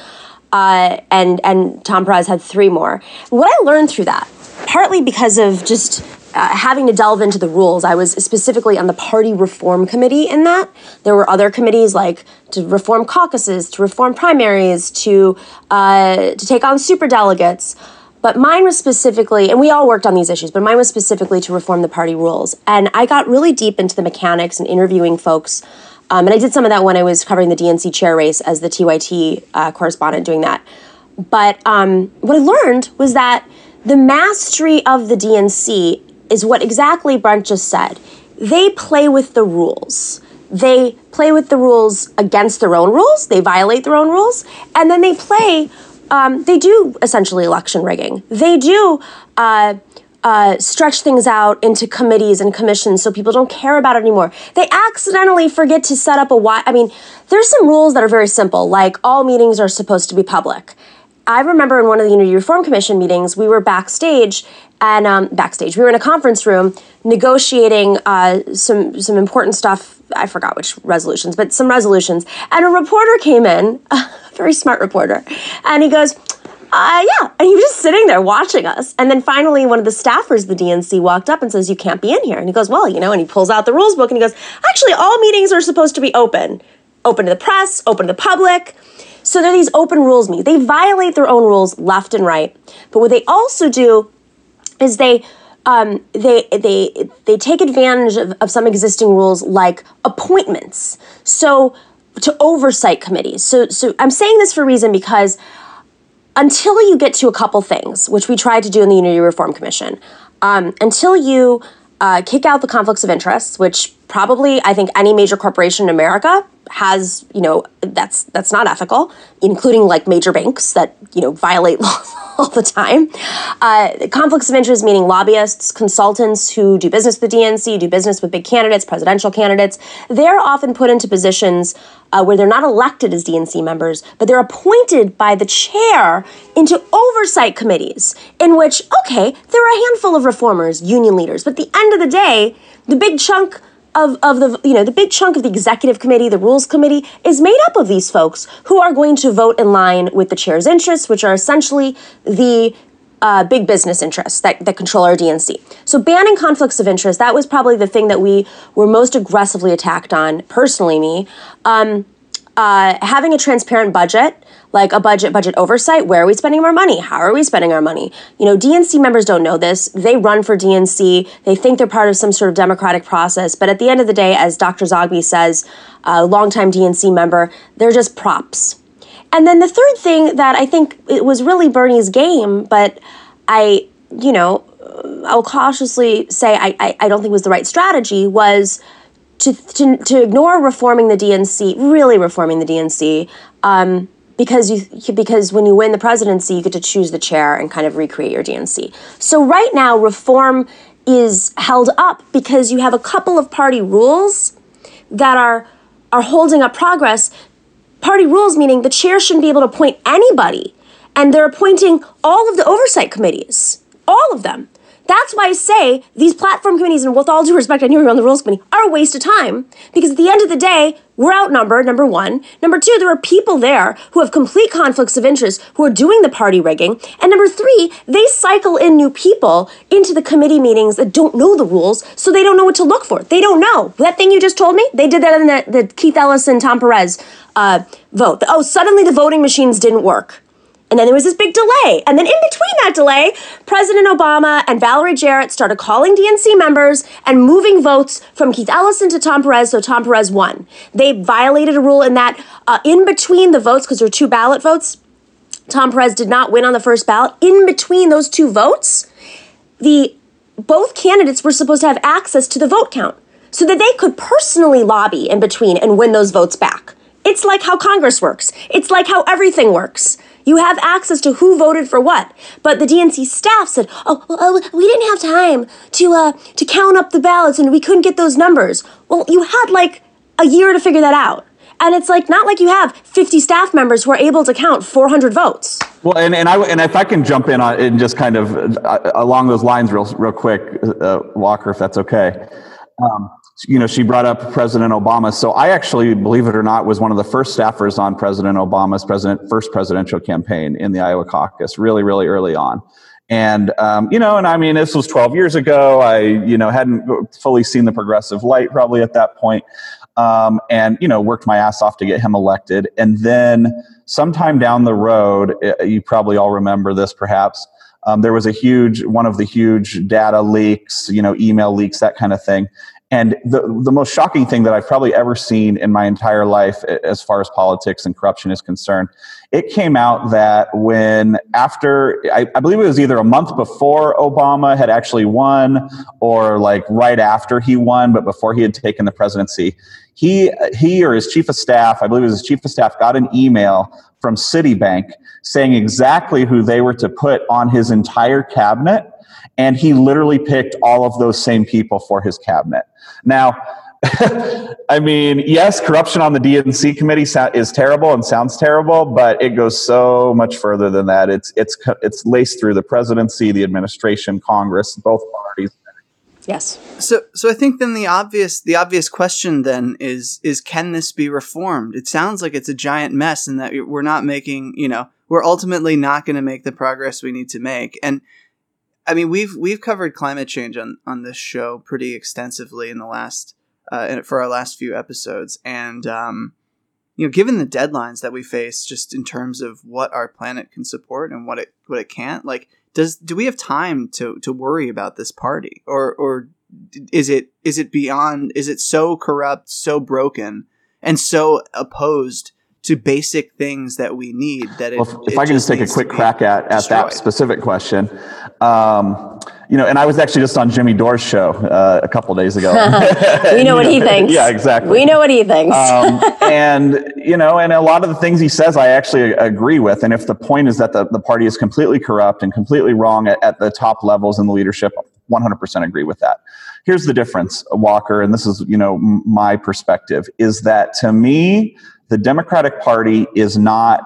uh, and and Tom Perez had three more. What I learned through that, partly because of just uh, having to delve into the rules, I was specifically on the party reform committee. In that, there were other committees like to reform caucuses, to reform primaries, to uh, to take on super delegates. But mine was specifically, and we all worked on these issues, but mine was specifically to reform the party rules. And I got really deep into the mechanics and interviewing folks. Um, and I did some of that when I was covering the DNC chair race as the TYT uh, correspondent doing that. But um, what I learned was that the mastery of the DNC is what exactly Brent just said. They play with the rules. They play with the rules against their own rules. They violate their own rules, and then they play. Um, they do essentially election rigging. They do uh, uh, stretch things out into committees and commissions so people don't care about it anymore. They accidentally forget to set up a why. I mean, there's some rules that are very simple, like all meetings are supposed to be public. I remember in one of the Unity Reform Commission meetings, we were backstage and um, backstage, we were in a conference room negotiating uh, some some important stuff. I forgot which resolutions, but some resolutions. And a reporter came in, *laughs* a very smart reporter, and he goes, uh, yeah. And he was just sitting there watching us. And then finally, one of the staffers the DNC walked up and says, You can't be in here. And he goes, Well, you know, and he pulls out the rules book and he goes, Actually, all meetings are supposed to be open open to the press, open to the public. So there are these open rules meetings. They violate their own rules left and right. But what they also do is they um, they they they take advantage of, of some existing rules like appointments. So to oversight committees. So so I'm saying this for a reason because until you get to a couple things, which we tried to do in the Unity Reform Commission, um, until you uh, kick out the conflicts of interest, which probably I think any major corporation in America has, you know, that's that's not ethical, including like major banks that you know violate *laughs* laws all the time. Uh, conflicts of interest meaning lobbyists, consultants who do business with the DNC, do business with big candidates, presidential candidates. They're often put into positions uh, where they're not elected as DNC members, but they're appointed by the chair into oversight committees in which, okay, there are a handful of reformers, union leaders, but at the end of the day, the big chunk of, of the you know the big chunk of the executive committee, the rules committee, is made up of these folks who are going to vote in line with the chair's interests, which are essentially the uh, big business interests that, that control our DNC. So banning conflicts of interest, that was probably the thing that we were most aggressively attacked on, personally me. Um, uh, having a transparent budget, like a budget budget oversight where are we spending our money? How are we spending our money? You know dnc members don't know this. They run for dnc they think they're part of some sort of democratic process. But at the end of the day as dr zogby says a longtime dnc member they're just props. And then the third thing that i think it was really bernie's game but i you know i'll cautiously say i, I, I don't think was the right strategy was to, to, to ignore reforming the DNC, really reforming the DNC, um, because you because when you win the presidency, you get to choose the chair and kind of recreate your DNC. So right now, reform is held up because you have a couple of party rules that are are holding up progress. Party rules meaning the chair shouldn't be able to appoint anybody, and they're appointing all of the oversight committees, all of them. That's why I say these platform committees, and with all due respect, I know you're on the rules committee, are a waste of time because at the end of the day, we're outnumbered, number one. Number two, there are people there who have complete conflicts of interest who are doing the party rigging. And number three, they cycle in new people into the committee meetings that don't know the rules, so they don't know what to look for. They don't know. That thing you just told me, they did that in the, the Keith Ellison, Tom Perez uh, vote. Oh, suddenly the voting machines didn't work. And then there was this big delay. And then in between that delay, President Obama and Valerie Jarrett started calling DNC members and moving votes from Keith Ellison to Tom Perez, so Tom Perez won. They violated a rule in that uh, in between the votes, because there were two ballot votes, Tom Perez did not win on the first ballot. In between those two votes, the both candidates were supposed to have access to the vote count so that they could personally lobby in between and win those votes back. It's like how Congress works. It's like how everything works. You have access to who voted for what. But the DNC staff said, "Oh, oh we didn't have time to uh, to count up the ballots, and we couldn't get those numbers." Well, you had like a year to figure that out. And it's like not like you have 50 staff members who are able to count 400 votes. Well, and, and I and if I can jump in on and just kind of uh, along those lines real real quick, uh, Walker, if that's okay. Um, you know, she brought up President Obama. So I actually, believe it or not, was one of the first staffers on President Obama's president first presidential campaign in the Iowa caucus, really, really early on. And um, you know, and I mean, this was 12 years ago. I, you know, hadn't fully seen the progressive light probably at that point. Um, and you know, worked my ass off to get him elected. And then sometime down the road, eh, you probably all remember this, perhaps. Um, there was a huge one of the huge data leaks, you know, email leaks, that kind of thing. And the, the most shocking thing that I've probably ever seen in my entire life, as far as politics and corruption is concerned, it came out that when after, I, I, believe it was either a month before Obama had actually won or like right after he won, but before he had taken the presidency, he, he or his chief of staff, I believe it was his chief of staff, got an email from Citibank saying exactly who they were to put on his entire cabinet and he literally picked all of those same people for his cabinet. Now, *laughs* I mean, yes, corruption on the DNC committee is terrible and sounds terrible, but it goes so much further than that. It's it's it's laced through the presidency, the administration, Congress, both parties. Yes. So so I think then the obvious the obvious question then is is can this be reformed? It sounds like it's a giant mess and that we're not making, you know, we're ultimately not going to make the progress we need to make. And I mean, we've we've covered climate change on on this show pretty extensively in the last uh, for our last few episodes, and um, you know, given the deadlines that we face, just in terms of what our planet can support and what it what it can't, like, does do we have time to to worry about this party, or or is it is it beyond? Is it so corrupt, so broken, and so opposed? to basic things that we need that it, well, if, if I can just take a quick crack at, at that specific question, um, you know, and I was actually just on Jimmy Dore's show uh, a couple days ago. *laughs* we know what he *laughs* thinks. Yeah, exactly. We know what he thinks. um, *laughs* and you know, and a lot of the things he says, I actually agree with. And if the point is that the, the party is completely corrupt and completely wrong at, at the top levels in the leadership, 100% agree with that. Here's the difference, Walker, and this is you know my perspective is that to me the Democratic Party is not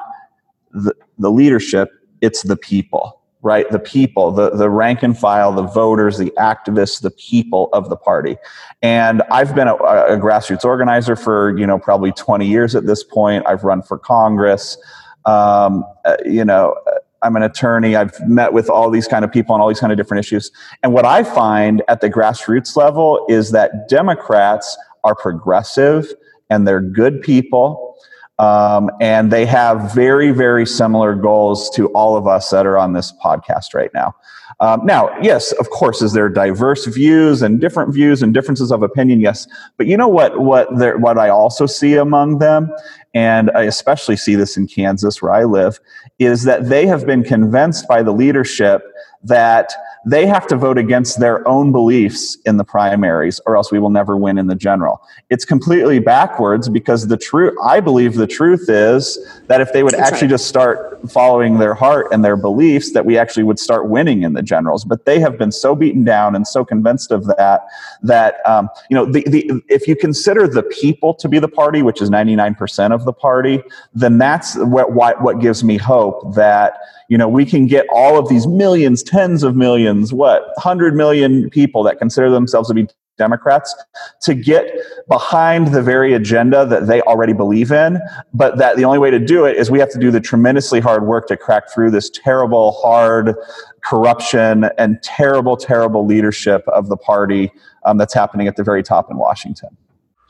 the, the leadership, it's the people right? The people, the, the rank and file, the voters, the activists, the people of the party. And I've been a, a, grassroots organizer for, you know, probably 20 years at this point. I've run for Congress. Um, uh, you know, I'm an attorney. I've met with all these kind of people on all these kind of different issues. And what I find at the grassroots level is that Democrats are progressive and they're good people Um, and they have very, very similar goals to all of us that are on this podcast right now. Um, now, yes, of course, is there diverse views and different views and differences of opinion? Yes, but you know what? What what I also see among them, and I especially see this in Kansas, where I live, is that they have been convinced by the leadership that they have to vote against their own beliefs in the primaries or else we will never win in the general. It's completely backwards because the truth, I believe the truth is that if they would That's actually right. just start following their heart and their beliefs, that we actually would start winning in the generals. But they have been so beaten down and so convinced of that, that, um, you know, the, the, if you consider the people to be the party, which is 99% of the party, then that's what, what, what gives me hope that, you know, we can get all of these millions, tens of millions, what, 100 million people that consider themselves to be Democrats to get behind the very agenda that they already believe in, but that the only way to do it is we have to do the tremendously hard work to crack through this terrible, hard corruption and terrible, terrible leadership of the party um, that's happening at the very top in Washington.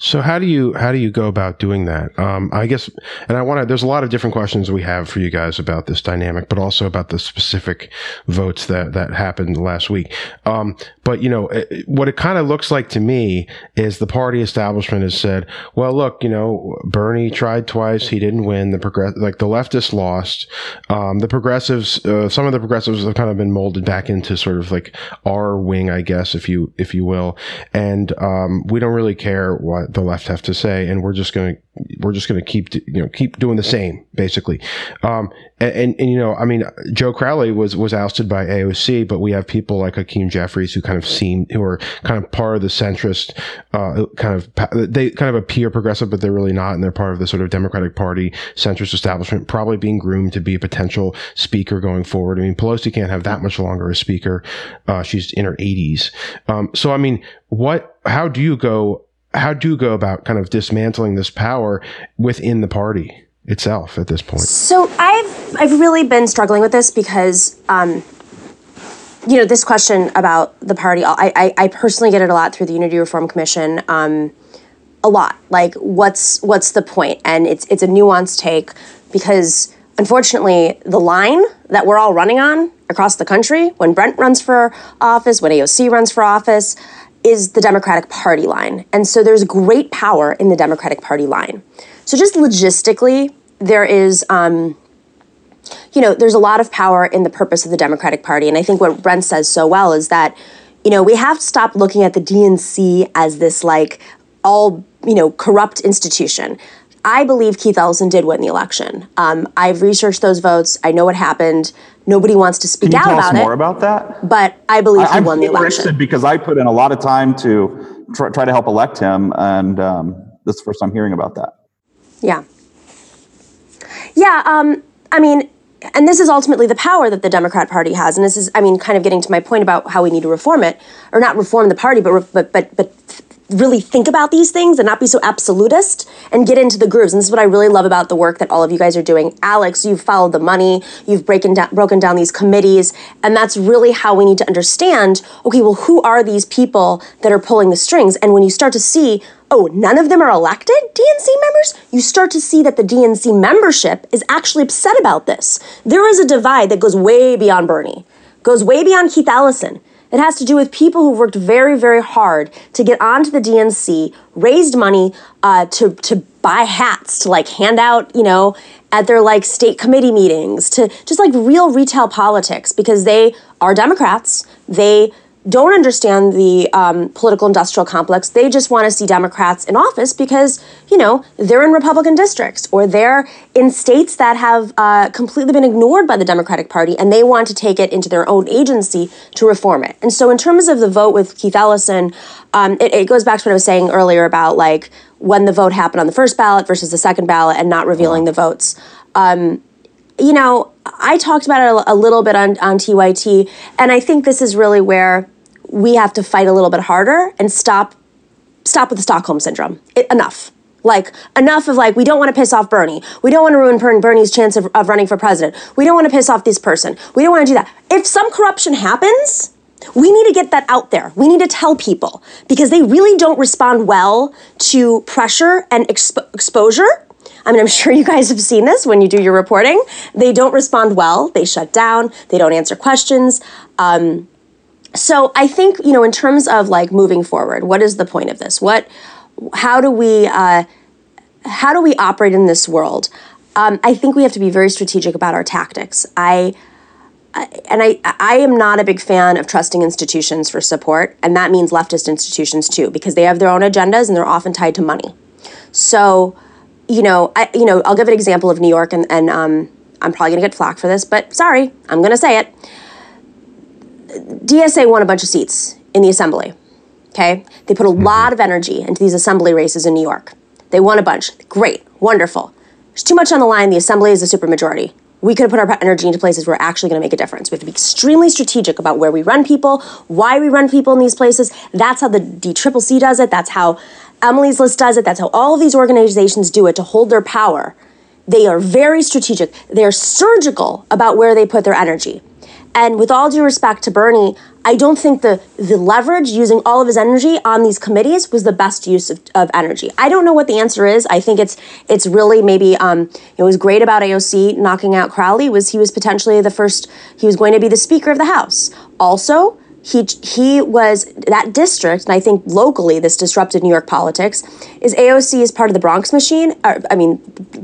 So how do you how do you go about doing that? Um, I guess, and I want to. There's a lot of different questions we have for you guys about this dynamic, but also about the specific votes that that happened last week. Um, but you know, it, what it kind of looks like to me is the party establishment has said, "Well, look, you know, Bernie tried twice, he didn't win. The progress, like the leftists lost. Um, the progressives, uh, some of the progressives have kind of been molded back into sort of like our wing, I guess, if you if you will, and um, we don't really care what." The left have to say, and we're just going to we're just going to keep you know keep doing the same basically. Um, and, and, and, you know, I mean, Joe Crowley was was ousted by AOC, but we have people like Hakeem Jeffries who kind of seem who are kind of part of the centrist, uh, kind of they kind of appear progressive, but they're really not, and they're part of the sort of Democratic Party centrist establishment, probably being groomed to be a potential speaker going forward. I mean, Pelosi can't have that much longer as speaker; uh, she's in her 80s. Um, so, I mean, what? How do you go? How do you go about kind of dismantling this power within the party itself at this point? So I've I've really been struggling with this because um, you know this question about the party. I, I, I personally get it a lot through the Unity Reform Commission. Um, a lot like what's what's the point? And it's it's a nuanced take because unfortunately the line that we're all running on across the country when Brent runs for office, when AOC runs for office is the Democratic Party line. And so there's great power in the Democratic Party line. So just logistically, there is, um, you know, there's a lot of power in the purpose of the Democratic Party. And I think what Brent says so well is that, you know, we have to stop looking at the DNC as this like all, you know, corrupt institution. I believe Keith Ellison did win the election. Um, I've researched those votes. I know what happened. Nobody wants to speak out about it. more about that? But I believe I, he won the election. Interested because I put in a lot of time to try, try to help elect him, and um, this is the first time hearing about that. Yeah. Yeah. Um, I mean, and this is ultimately the power that the Democrat Party has, and this is, I mean, kind of getting to my point about how we need to reform it, or not reform the party, but but but but really think about these things and not be so absolutist and get into the grooves. And this is what I really love about the work that all of you guys are doing. Alex, you've followed the money, you've broken down, broken down these committees, and that's really how we need to understand okay, well, who are these people that are pulling the strings? And when you start to see, oh, none of them are elected DNC members, you start to see that the DNC membership is actually upset about this. There is a divide that goes way beyond Bernie, goes way beyond Keith Ellison it has to do with people who worked very, very hard to get onto the DNC, raised money uh, to to buy hats to like hand out, you know, at their like state committee meetings, to just like real retail politics because they are Democrats. They don't understand the um, political industrial complex. They just want to see Democrats in office because, you know, they're in Republican districts or they're in states that have uh, completely been ignored by the Democratic Party and they want to take it into their own agency to reform it. And so, in terms of the vote with Keith Ellison, um, it, it goes back to what I was saying earlier about like when the vote happened on the first ballot versus the second ballot and not revealing the votes. Um, you know, I talked about it a, a little bit on, on TYT, and I think this is really where we have to fight a little bit harder and stop stop with the Stockholm syndrome. It, enough. Like enough of like we don't want to piss off Bernie. We don't want to ruin Bernie's chance of, of running for president. We don't want to piss off this person. We don't want to do that. If some corruption happens, we need to get that out there. We need to tell people because they really don't respond well to pressure and exp- exposure I mean, I'm *laughs* sure you guys have seen this when you do your reporting. They don't respond well. They shut down. They don't answer questions. Um, so I think you know, in terms of like moving forward, what is the point of this? What, how do we, uh, how do we operate in this world? Um, I think we have to be very strategic about our tactics. I and I, I am not a big fan of trusting institutions for support, and that means leftist institutions too, because they have their own agendas and they're often tied to money. So, you know, I, you know, I'll give an example of New York, and, and um, I'm probably gonna get flack for this, but sorry, I'm gonna say it. DSA won a bunch of seats in the assembly. Okay, they put a mm-hmm. lot of energy into these assembly races in New York. They won a bunch. Great, wonderful. There's too much on the line. The assembly is a supermajority we could have put our energy into places where we're actually going to make a difference. We have to be extremely strategic about where we run people, why we run people in these places. That's how the DCCC does it. That's how Emily's List does it. That's how all of these organizations do it to hold their power. They are very strategic. They're surgical about where they put their energy. And with all due respect to Bernie, I don't think the the leverage using all of his energy on these committees was the best use of, of energy. I don't know what the answer is. I think it's it's really maybe um, it was great about AOC knocking out Crowley was he was potentially the first he was going to be the Speaker of the House. Also, he he was that district, and I think locally this disrupted New York politics. Is AOC is part of the Bronx machine? Or, I mean,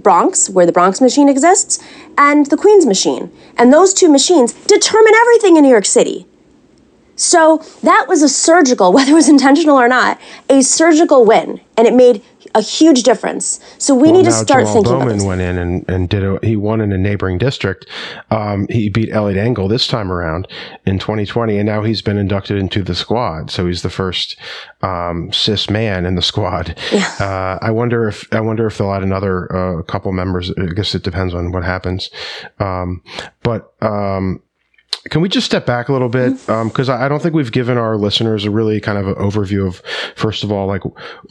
Bronx, where the Bronx machine exists, and the Queens machine, and those two machines determine everything in New York City. So that was a surgical, *laughs* whether it was intentional or not, a surgical win, and it made a huge difference. So we Well, need to start Jamal thinking about Bowman this. went in and, and did a, he won in a neighboring district. Um, he beat Eliot Engel this time around in 2020, and now he's been inducted into the squad. So he's the first um, cis man in the squad. Uh, I wonder if I wonder if they'll add another uh, couple members. I guess it depends on what happens. Um, but um, can we just step back a little bit? Because I I don't think we've given our listeners a really kind of an overview of, first of all, like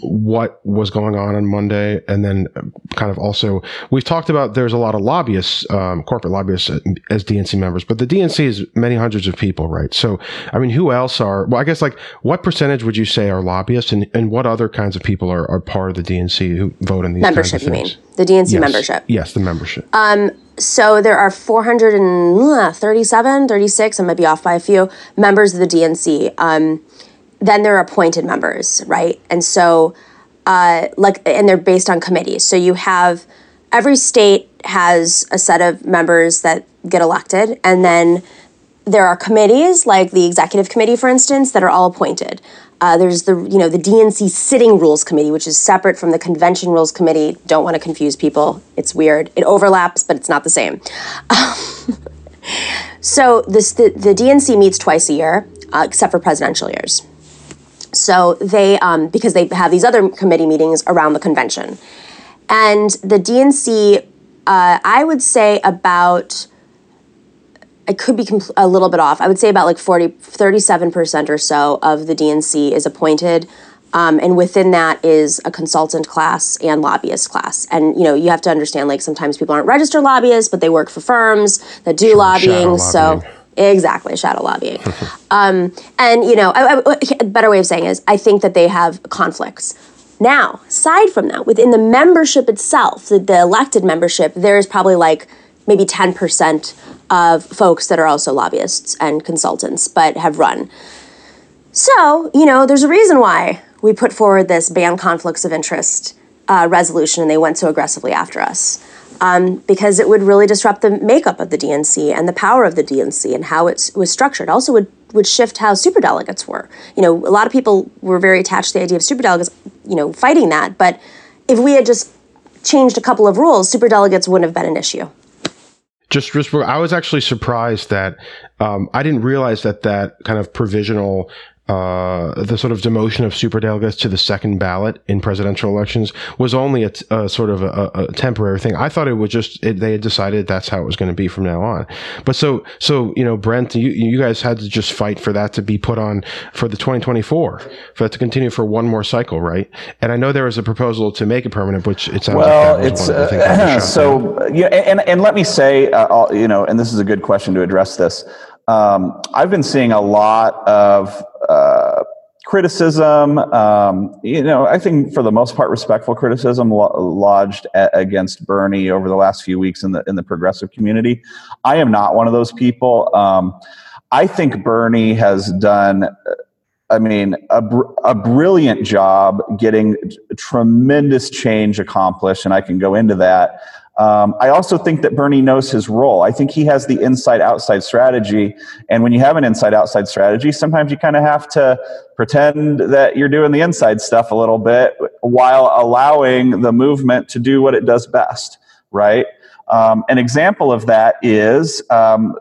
what was going on on Monday, and then uh, kind of also we've talked about there's a lot of lobbyists, um, corporate lobbyists uh, as DNC members, but the DNC is many hundreds of people, right? So, I mean, who else are? Well, I guess like what percentage would you say are lobbyists, and, and what other kinds of people are, are part of the DNC who vote in these membership, you mean? The DNC Yes. membership. Yes, the membership. So there are 437, 36, I might be off by a few, members of the DNC. Um, then there are appointed members, right? And so, uh, like, and they're based on committees. So you have every state has a set of members that get elected, and then there are committees like the executive committee, for instance, that are all appointed. Uh, there's the you know the DNC sitting rules committee, which is separate from the convention rules committee. Don't want to confuse people. It's weird. It overlaps, but it's not the same. *laughs* so this the, the DNC meets twice a year, uh, except for presidential years. So they um, because they have these other committee meetings around the convention, and the DNC, uh, I would say about I could be compl- a little bit off. I would say about like 40, 37% or so of the DNC is appointed. Um, and within that is a consultant class and lobbyist class. And, you know, you have to understand like sometimes people aren't registered lobbyists, but they work for firms that do lobbying. So, lobbying. exactly, shadow lobbying. *laughs* um, and, you know, I, I- a better way of saying is I think that they have conflicts. Now, aside from that, within the membership itself, the, the elected membership, there is probably like maybe 10% of folks that are also lobbyists and consultants, but have run. So, you know, there's a reason why we put forward this ban conflicts of interest uh, resolution and they went so aggressively after us. Um, because it would really disrupt the makeup of the DNC and the power of the DNC and how it was structured. Also, would would shift how superdelegates were. You know, a lot of people were very attached to the idea of superdelegates. You know, fighting that. But if we had just changed a couple of rules, superdelegates wouldn't have been an issue. Just just I was actually surprised that um, I didn't realize that that kind of provisional uh, the sort of demotion of superdelegates to the second ballot in presidential elections was only a, t- a sort of a, a temporary thing. I thought it was just it, they had decided that's how it was going to be from now on. But so so you know, Brent, you you guys had to just fight for that to be put on for the 2024 for that to continue for one more cycle, right? And I know there was a proposal to make it permanent, which it sounds Well, like it's one of the things uh, that was *laughs* shot down. so yeah, and and let me say, uh, you know, and this is a good question to address this. Um, I've been seeing a lot of uh, criticism, um, you know, I think for the most part, respectful criticism lo- lodged a- against Bernie over the last few weeks in the in the progressive community. I am not one of those people. Um, I think Bernie has done. I mean, a, br- a brilliant job getting tremendous change accomplished, and I can go into that. Um, I also think that Bernie knows his role. I think he has the inside outside strategy. And when you have an inside outside strategy, sometimes you kind of have to pretend that you're doing the inside stuff a little bit while allowing the movement to do what it does best, right? Um, an example of that is um,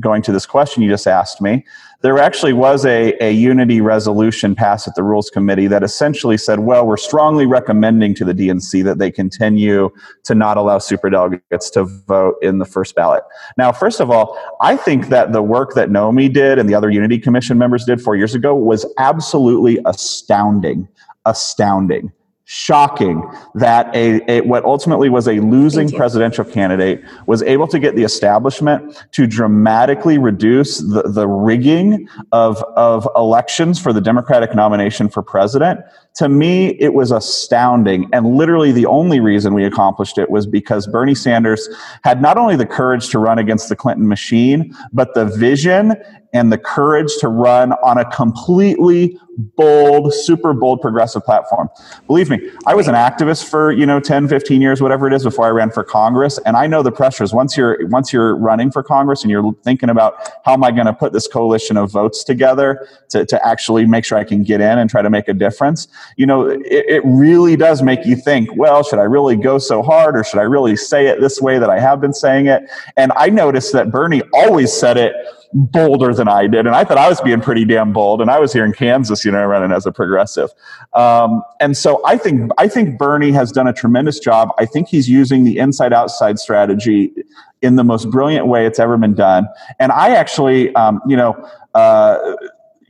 going to this question you just asked me. There actually was a, a unity resolution passed at the Rules Committee that essentially said, well, we're strongly recommending to the DNC that they continue to not allow superdelegates to vote in the first ballot. Now, first of all, I think that the work that Nomi did and the other Unity Commission members did four years ago was absolutely astounding. Astounding shocking that a, a, what ultimately was a losing presidential candidate was able to get the establishment to dramatically reduce the, the rigging of, of elections for the democratic nomination for president to me it was astounding and literally the only reason we accomplished it was because bernie sanders had not only the courage to run against the clinton machine but the vision and the courage to run on a completely bold, super bold progressive platform. Believe me, I was an activist for, you know, 10, 15 years, whatever it is before I ran for Congress. And I know the pressures once you're, once you're running for Congress and you're thinking about how am I going to put this coalition of votes together to, to actually make sure I can get in and try to make a difference. You know, it, it really does make you think, well, should I really go so hard or should I really say it this way that I have been saying it? And I noticed that Bernie always said it bolder than I did. And I thought I was being pretty damn bold. And I was here in Kansas, you know, running as a progressive. Um, and so I think I think Bernie has done a tremendous job. I think he's using the inside outside strategy in the most brilliant way it's ever been done. And I actually, um, you know, uh,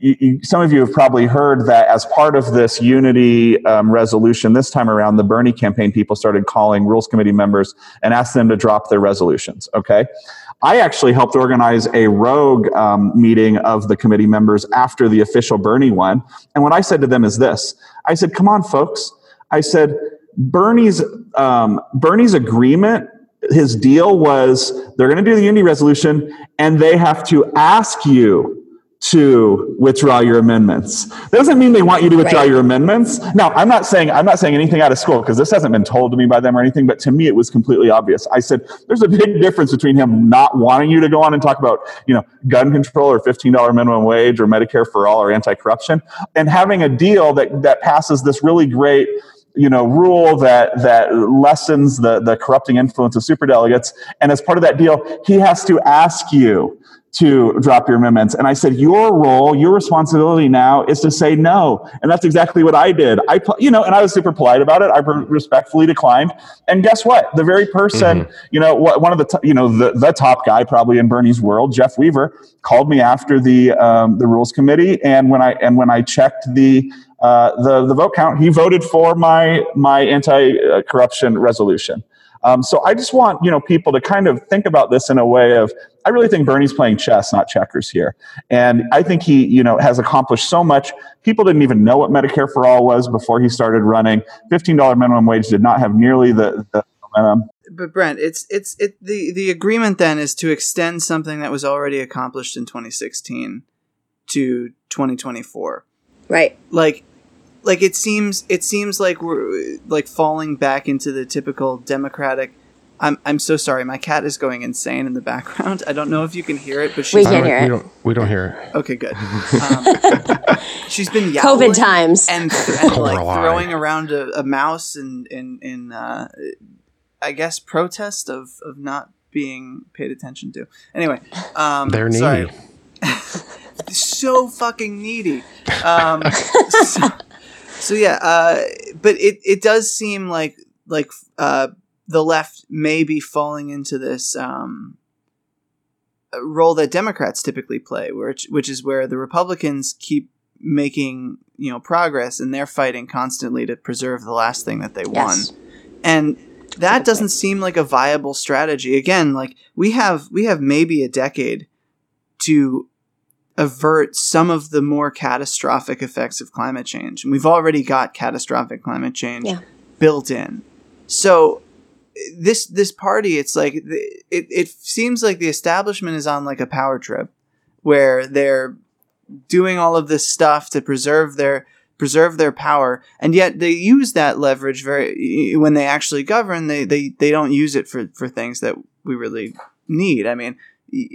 you, you, some of you have probably heard that as part of this unity um, resolution this time around, the Bernie campaign people started calling Rules Committee members and asked them to drop their resolutions. Okay. I actually helped organize a rogue um, meeting of the committee members after the official Bernie one. And what I said to them is this I said, come on, folks. I said, Bernie's, um, Bernie's agreement his deal was they're going to do the unity resolution and they have to ask you to withdraw your amendments. That doesn't mean they want you to withdraw right. your amendments. Now, I'm not saying I'm not saying anything out of school because this hasn't been told to me by them or anything, but to me it was completely obvious. I said there's a big difference between him not wanting you to go on and talk about, you know, gun control or $15 minimum wage or Medicare for all or anti-corruption and having a deal that that passes this really great you know rule that that lessens the the corrupting influence of superdelegates and as part of that deal he has to ask you to drop your amendments. And I said, your role, your responsibility now is to say no. And that's exactly what I did. I, you know, and I was super polite about it. I respectfully declined. And guess what? The very person, mm-hmm. you know, one of the, t- you know, the, the top guy probably in Bernie's world, Jeff Weaver, called me after the, um, the rules committee. And when I, and when I checked the, uh, the, the vote count, he voted for my, my anti-corruption resolution. Um, so I just want you know people to kind of think about this in a way of I really think Bernie's playing chess, not checkers here, and I think he you know has accomplished so much. People didn't even know what Medicare for all was before he started running. Fifteen dollar minimum wage did not have nearly the, the momentum. But Brent, it's it's it the the agreement then is to extend something that was already accomplished in 2016 to 2024. Right. Like like it seems it seems like we're like falling back into the typical democratic I'm I'm so sorry. My cat is going insane in the background. I don't know if you can hear it, but she's we can hear we it. Don't, we don't hear it. Okay, good. *laughs* Um, she's been yowling COVID times and, and like throwing around a, a mouse and in in uh, I guess protest of of not being paid attention to. Anyway, um, they're needy. Sorry. *laughs* so fucking needy. Um, *laughs* so, so yeah, uh, but it, it does seem like like uh, the left may be falling into this um, role that Democrats typically play, which which is where the Republicans keep making you know progress and they're fighting constantly to preserve the last thing that they yes. won, and that doesn't seem like a viable strategy. Again, like we have we have maybe a decade to avert some of the more catastrophic effects of climate change. And we've already got catastrophic climate change Yeah. built in. So this this party, it's like it it seems like the establishment is on like a power trip where they're doing all of this stuff to preserve their preserve their power. And yet they use that leverage very when they actually govern they they, they don't use it for for things that we really need. I mean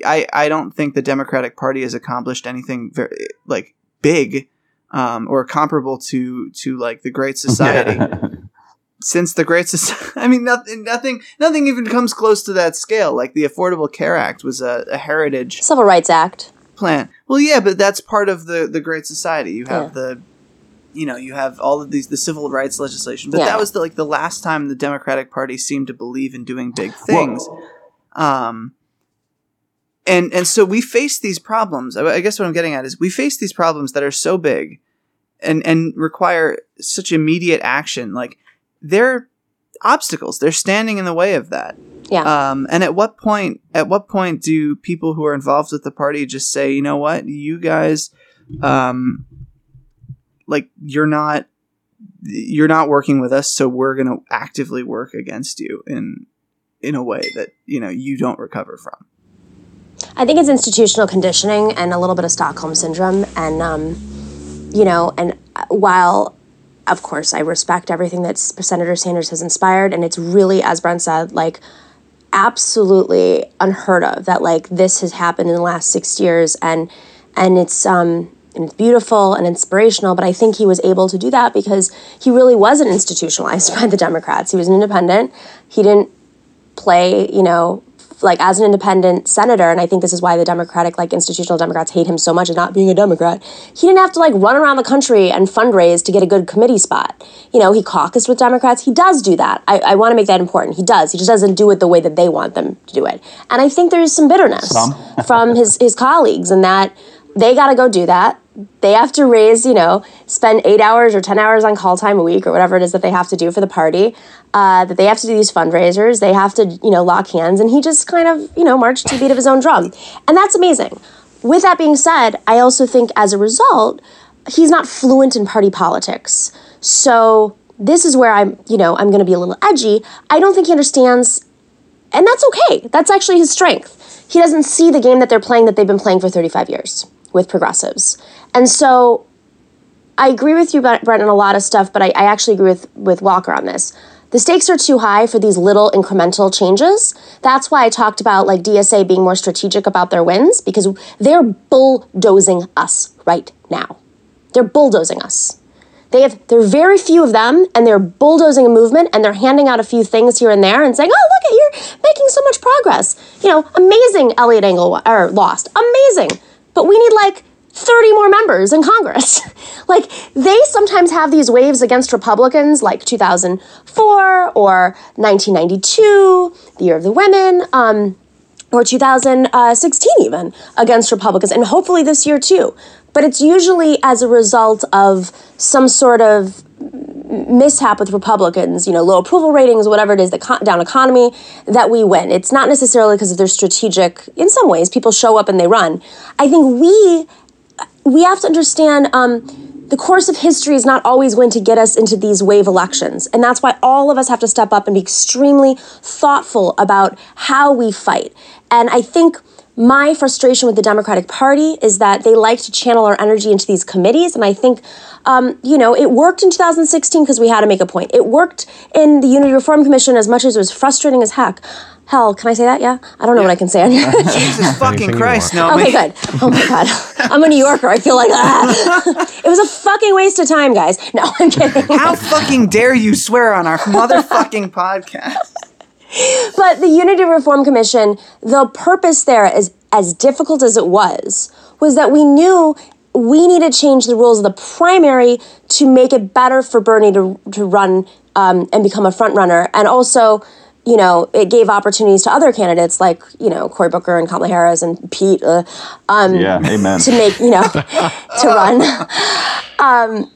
i i don't think the democratic party has accomplished anything very like big um, or comparable to to like the great *laughs* society since the great society *laughs* i mean nothing nothing nothing even comes close to that scale like the affordable care act was a, a heritage Civil Rights Act. plan. Well, yeah, but that's part of the the Great Society. You have Yeah. the, you know, you have all of these the civil rights legislation. But Yeah. that was the, like the last time the Democratic Party seemed to believe in doing big things. um, and and so we face these problems. I, I guess what I'm getting at is we face these problems that are so big, and and require such immediate action. Like they're obstacles. They're standing in the way of that. Yeah. Um, and at what point? At what point do people who are involved with the party just say, you know what, you guys, um, like you're not, you're not working with us, so we're going to actively work against you in in a way that you know you don't recover from. I think it's institutional conditioning and a little bit of Stockholm syndrome. And, um, you know, and uh, while, of course, I respect everything that Senator Sanders has inspired, and it's really, as Brent said, like absolutely unheard of that like this has happened in the last six years, and and it's um and it's beautiful and inspirational. But I think he was able to do that because he really wasn't institutionalized *laughs* by the Democrats. He was an independent. He didn't play, you know, like as an independent senator, and I think this is why the Democratic, like institutional Democrats, hate him so much as not being a Democrat. He didn't have to like run around the country and fundraise to get a good committee spot. You know, he caucused with Democrats. He does do that. I, I want to make that important. He does. He just doesn't do it the way that they want them to do it. And I think there's some bitterness Some. from his his colleagues, and that they got to go do that. They have to raise, you know, spend eight hours or 10 hours on call time a week or whatever it is that they have to do for the party. Uh, that they have to do these fundraisers. They have to, you know, lock hands. And he just kind of, you know, marched to the beat of his own drum. And that's amazing. With that being said, I also think as a result, he's not fluent in party politics. So this is where I'm, you know, I'm going to be a little edgy. I don't think he understands and that's okay. That's actually his strength. He doesn't see the game that they're playing that they've been playing for 35 years with progressives. And so I agree with you, Brent, on a lot of stuff, but I, I actually agree with, with Walker on this. The stakes are too high for these little incremental changes. That's why I talked about like DSA being more strategic about their wins because they're bulldozing us right now. They're bulldozing us. They have there are very few of them, and they're bulldozing a movement, and they're handing out a few things here and there, and saying, "Oh, look at you're making so much progress." You know, amazing. Eliot Engel or lost, amazing, but we need like. 30 more members in Congress. *laughs* like, they sometimes have these waves against Republicans, like 2004 or 1992, the year of the women. Um, or 2016 even against Republicans, and hopefully this year too. But it's usually as a result of some sort of mishap with Republicans, you know, low approval ratings, whatever it is, the down economy, that we win. It's not necessarily because of their strategic. In some ways, people show up and they run. I think we we have to understand um, the course of history is not always going to get us into these wave elections. And that's why all of us have to step up and be extremely thoughtful about how we fight. And I think my frustration with the Democratic Party is that they like to channel our energy into these committees. And I think, um, you know, it worked in 2016 because we had to make a point. It worked in the Unity Reform Commission as much as it was frustrating as heck. Hell, can I say that? Yeah? I don't know what I can say on here. *laughs* *laughs* Jesus fucking Christ, no. Okay, good. Oh my god, *laughs* I'm a New Yorker. I feel like ah. it was a fucking waste of time, guys. No, I'm kidding. How fucking dare you swear on our motherfucking podcast? But the Unity Reform Commission, the purpose there is as difficult as it was, was that we knew we needed to change the rules of the primary to make it better for Bernie to to run um, and become a front runner, and also. You know, it gave opportunities to other candidates like, you know, Cory Booker and Kamala Harris and Pete uh, um, Yeah, amen. to make, you know, *laughs* to run. *laughs* Um,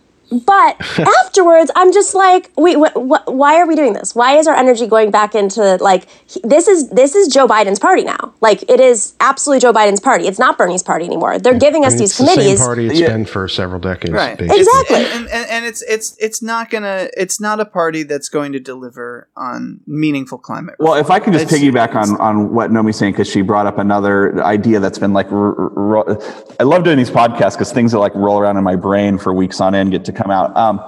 but *laughs* afterwards, I'm just like, wait, wh- wh- why are we doing this? Why is our energy going back into like he- this is this is Joe Biden's party now? Like it is absolutely Joe Biden's party. It's not Bernie's party anymore. They're giving us mean, these it's the committees. same party it's Yeah. been for several decades. right basically. Exactly. and, and, and it's it's it's not gonna it's not a party that's going to deliver on meaningful climate Well, if I could just It's- piggyback on, on what Nomi's saying, because she brought up another idea that's been like, r- r- r- I love doing these podcasts because things that like roll around in my brain for weeks on end get to come out. Um,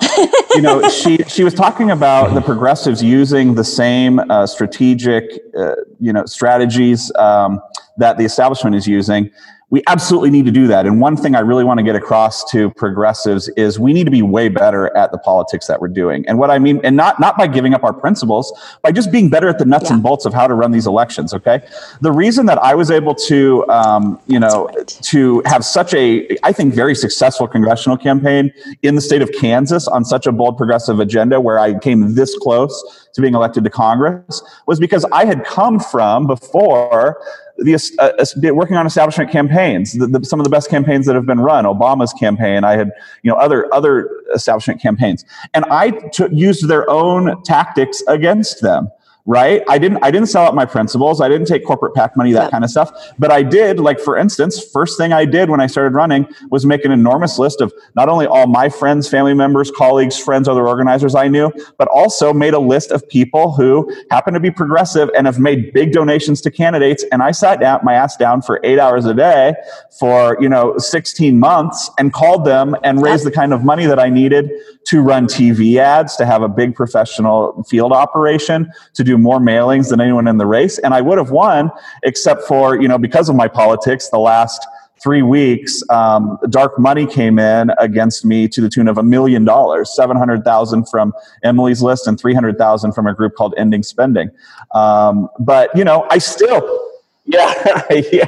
you know, *laughs* she she was talking about the progressives using the same uh, strategic, uh, you know, strategies um, that the establishment is using. We absolutely need to do that. And one thing I really want to get across to progressives is we need to be way better at the politics that we're doing. And what I mean, and not not by giving up our principles, by just being better at the nuts Yeah. and bolts of how to run these elections. Okay, the reason that I was able to, um, you know, to have such a, I think, very successful congressional campaign in the state of Kansas on such a bold progressive agenda, where I came this close to being elected to Congress, was because I had come from before the uh, working on establishment campaigns, the, the, some of the best campaigns that have been run. Obama's campaign, I had you know other other establishment campaigns, and I used their own tactics against them. Right? I didn't. I didn't sell out my principles. I didn't take corporate PAC money, that Yep. kind of stuff. But I did. Like for instance, first thing I did when I started running was make an enormous list of not only all my friends, family members, colleagues, friends, other organizers I knew, but also made a list of people who happen to be progressive and have made big donations to candidates. And I sat down, my ass down for eight hours a day for you know 16 months and called them and raised the kind of money that I needed to run TV ads, to have a big professional field operation, to do more mailings than anyone in the race. And I would have won, except for, you know, because of my politics, the last three weeks, um, dark money came in against me to the tune of a million dollars, 700,000 from Emily's list and 300,000 from a group called Ending Spending. Um, but, you know, I still, *laughs* yeah, yeah.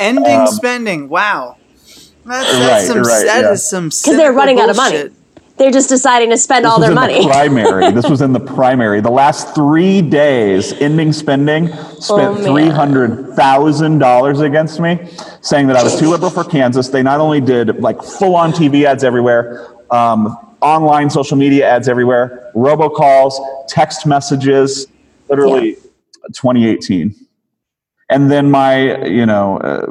ending Um, spending wow that's, Right, that's some right, that yeah. is some Because they're running out of money. They're just deciding to spend all their in money. The primary. *laughs* this was in the primary. The last three days, ending spending spent Oh, three hundred thousand dollars against me, saying that I was too liberal for Kansas. They not only did like full on TV ads everywhere, um, online social media ads everywhere, robocalls, text messages, literally 2018. And then my, you know, uh,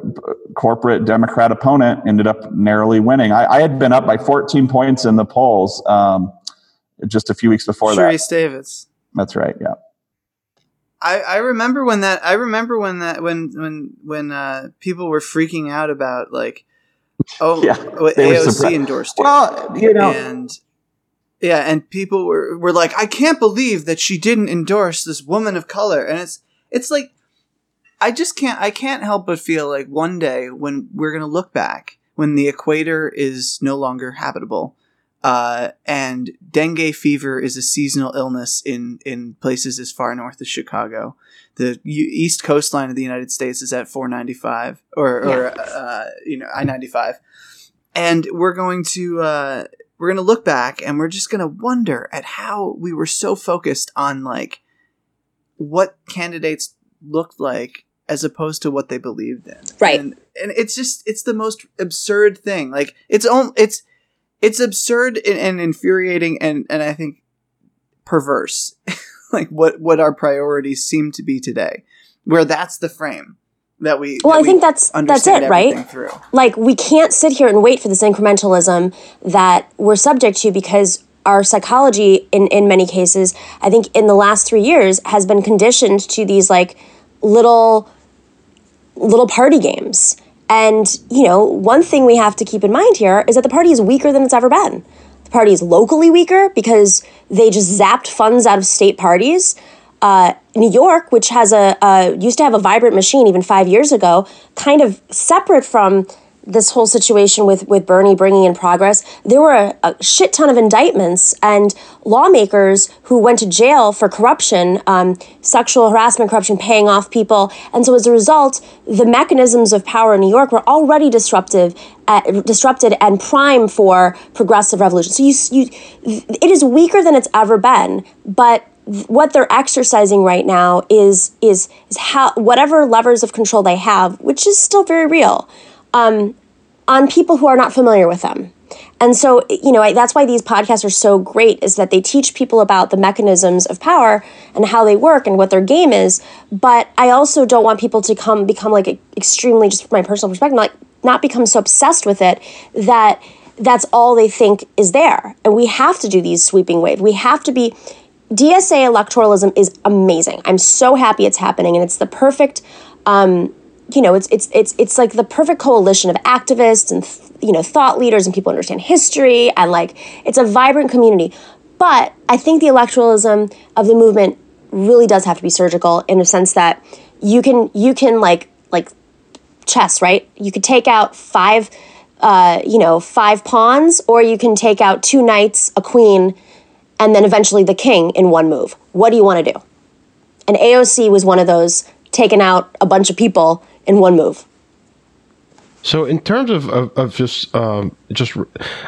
corporate Democrat opponent ended up narrowly winning. I, I had been up by 14 points in the polls um, just a few weeks before that. Sharice Davids. That's right. Yeah. I, I remember when that I remember when that when when when uh, people were freaking out about like oh *laughs* Yeah, what AOC endorsed. Well, you know, and yeah and people were were like I can't believe that she didn't endorse this woman of color and it's it's like I just can't I can't help but feel like one day when we're going to look back when the equator is no longer habitable uh, and dengue fever is a seasonal illness in in places as far north as Chicago. The U- east coastline of the United States is at 495 or, or uh, you know I 95, and we're going to uh, we're going to look back and we're just going to wonder at how we were so focused on like what candidates looked like as opposed to what they believed in. Right. And, and it's just it's the most absurd thing. Like it's on it's it's absurd and, and infuriating and and I think perverse. *laughs* like what what our priorities seem to be today. Where that's the frame that we Well, that I we think that's- that's it, right? Through. like we can't sit here and wait for this incrementalism that we're subject to because our psychology in, in many cases i think in the last three years has been conditioned to these like little little party games. And you know one thing we have to keep in mind here is that the party is weaker than it's ever been. The party is locally weaker because they just zapped funds out of state parties. Uh, New York, which has a uh, used to have a vibrant machine even five years ago, kind of separate from this whole situation with with Bernie bringing in progress. There were a, a shit ton of indictments and lawmakers who went to jail for corruption, um, sexual harassment, corruption, paying off people, and so as a result, the mechanisms of power in New York were already disruptive, uh, disrupted and prime for progressive revolution. So you you, it is weaker than it's ever been, but what they're exercising right now is is is how whatever levers of control they have, which is still very real, um, on people who are not familiar with them. And so, you know, I, that's why these podcasts are so great is that they teach people about the mechanisms of power and how they work and what their game is. But I also don't want people to come become like extremely, just from my personal perspective, like not become so obsessed with it that that's all they think is there. And we have to do these sweeping waves. We have to be DSA electoralism is amazing. I'm so happy it's happening, and it's the perfect, um, you know, it's it's it's it's like the perfect coalition of activists and you know thought leaders and people understand history, and like it's a vibrant community. But I think the electoralism of the movement really does have to be surgical in a sense that you can you can like like chess, right? You could take out five, uh, you know, five pawns, or you can take out two knights, a queen and then eventually the king in one move. What do you want to do? And AOC was one of those taking out a bunch of people in one move. So, in terms of, of, of just um, just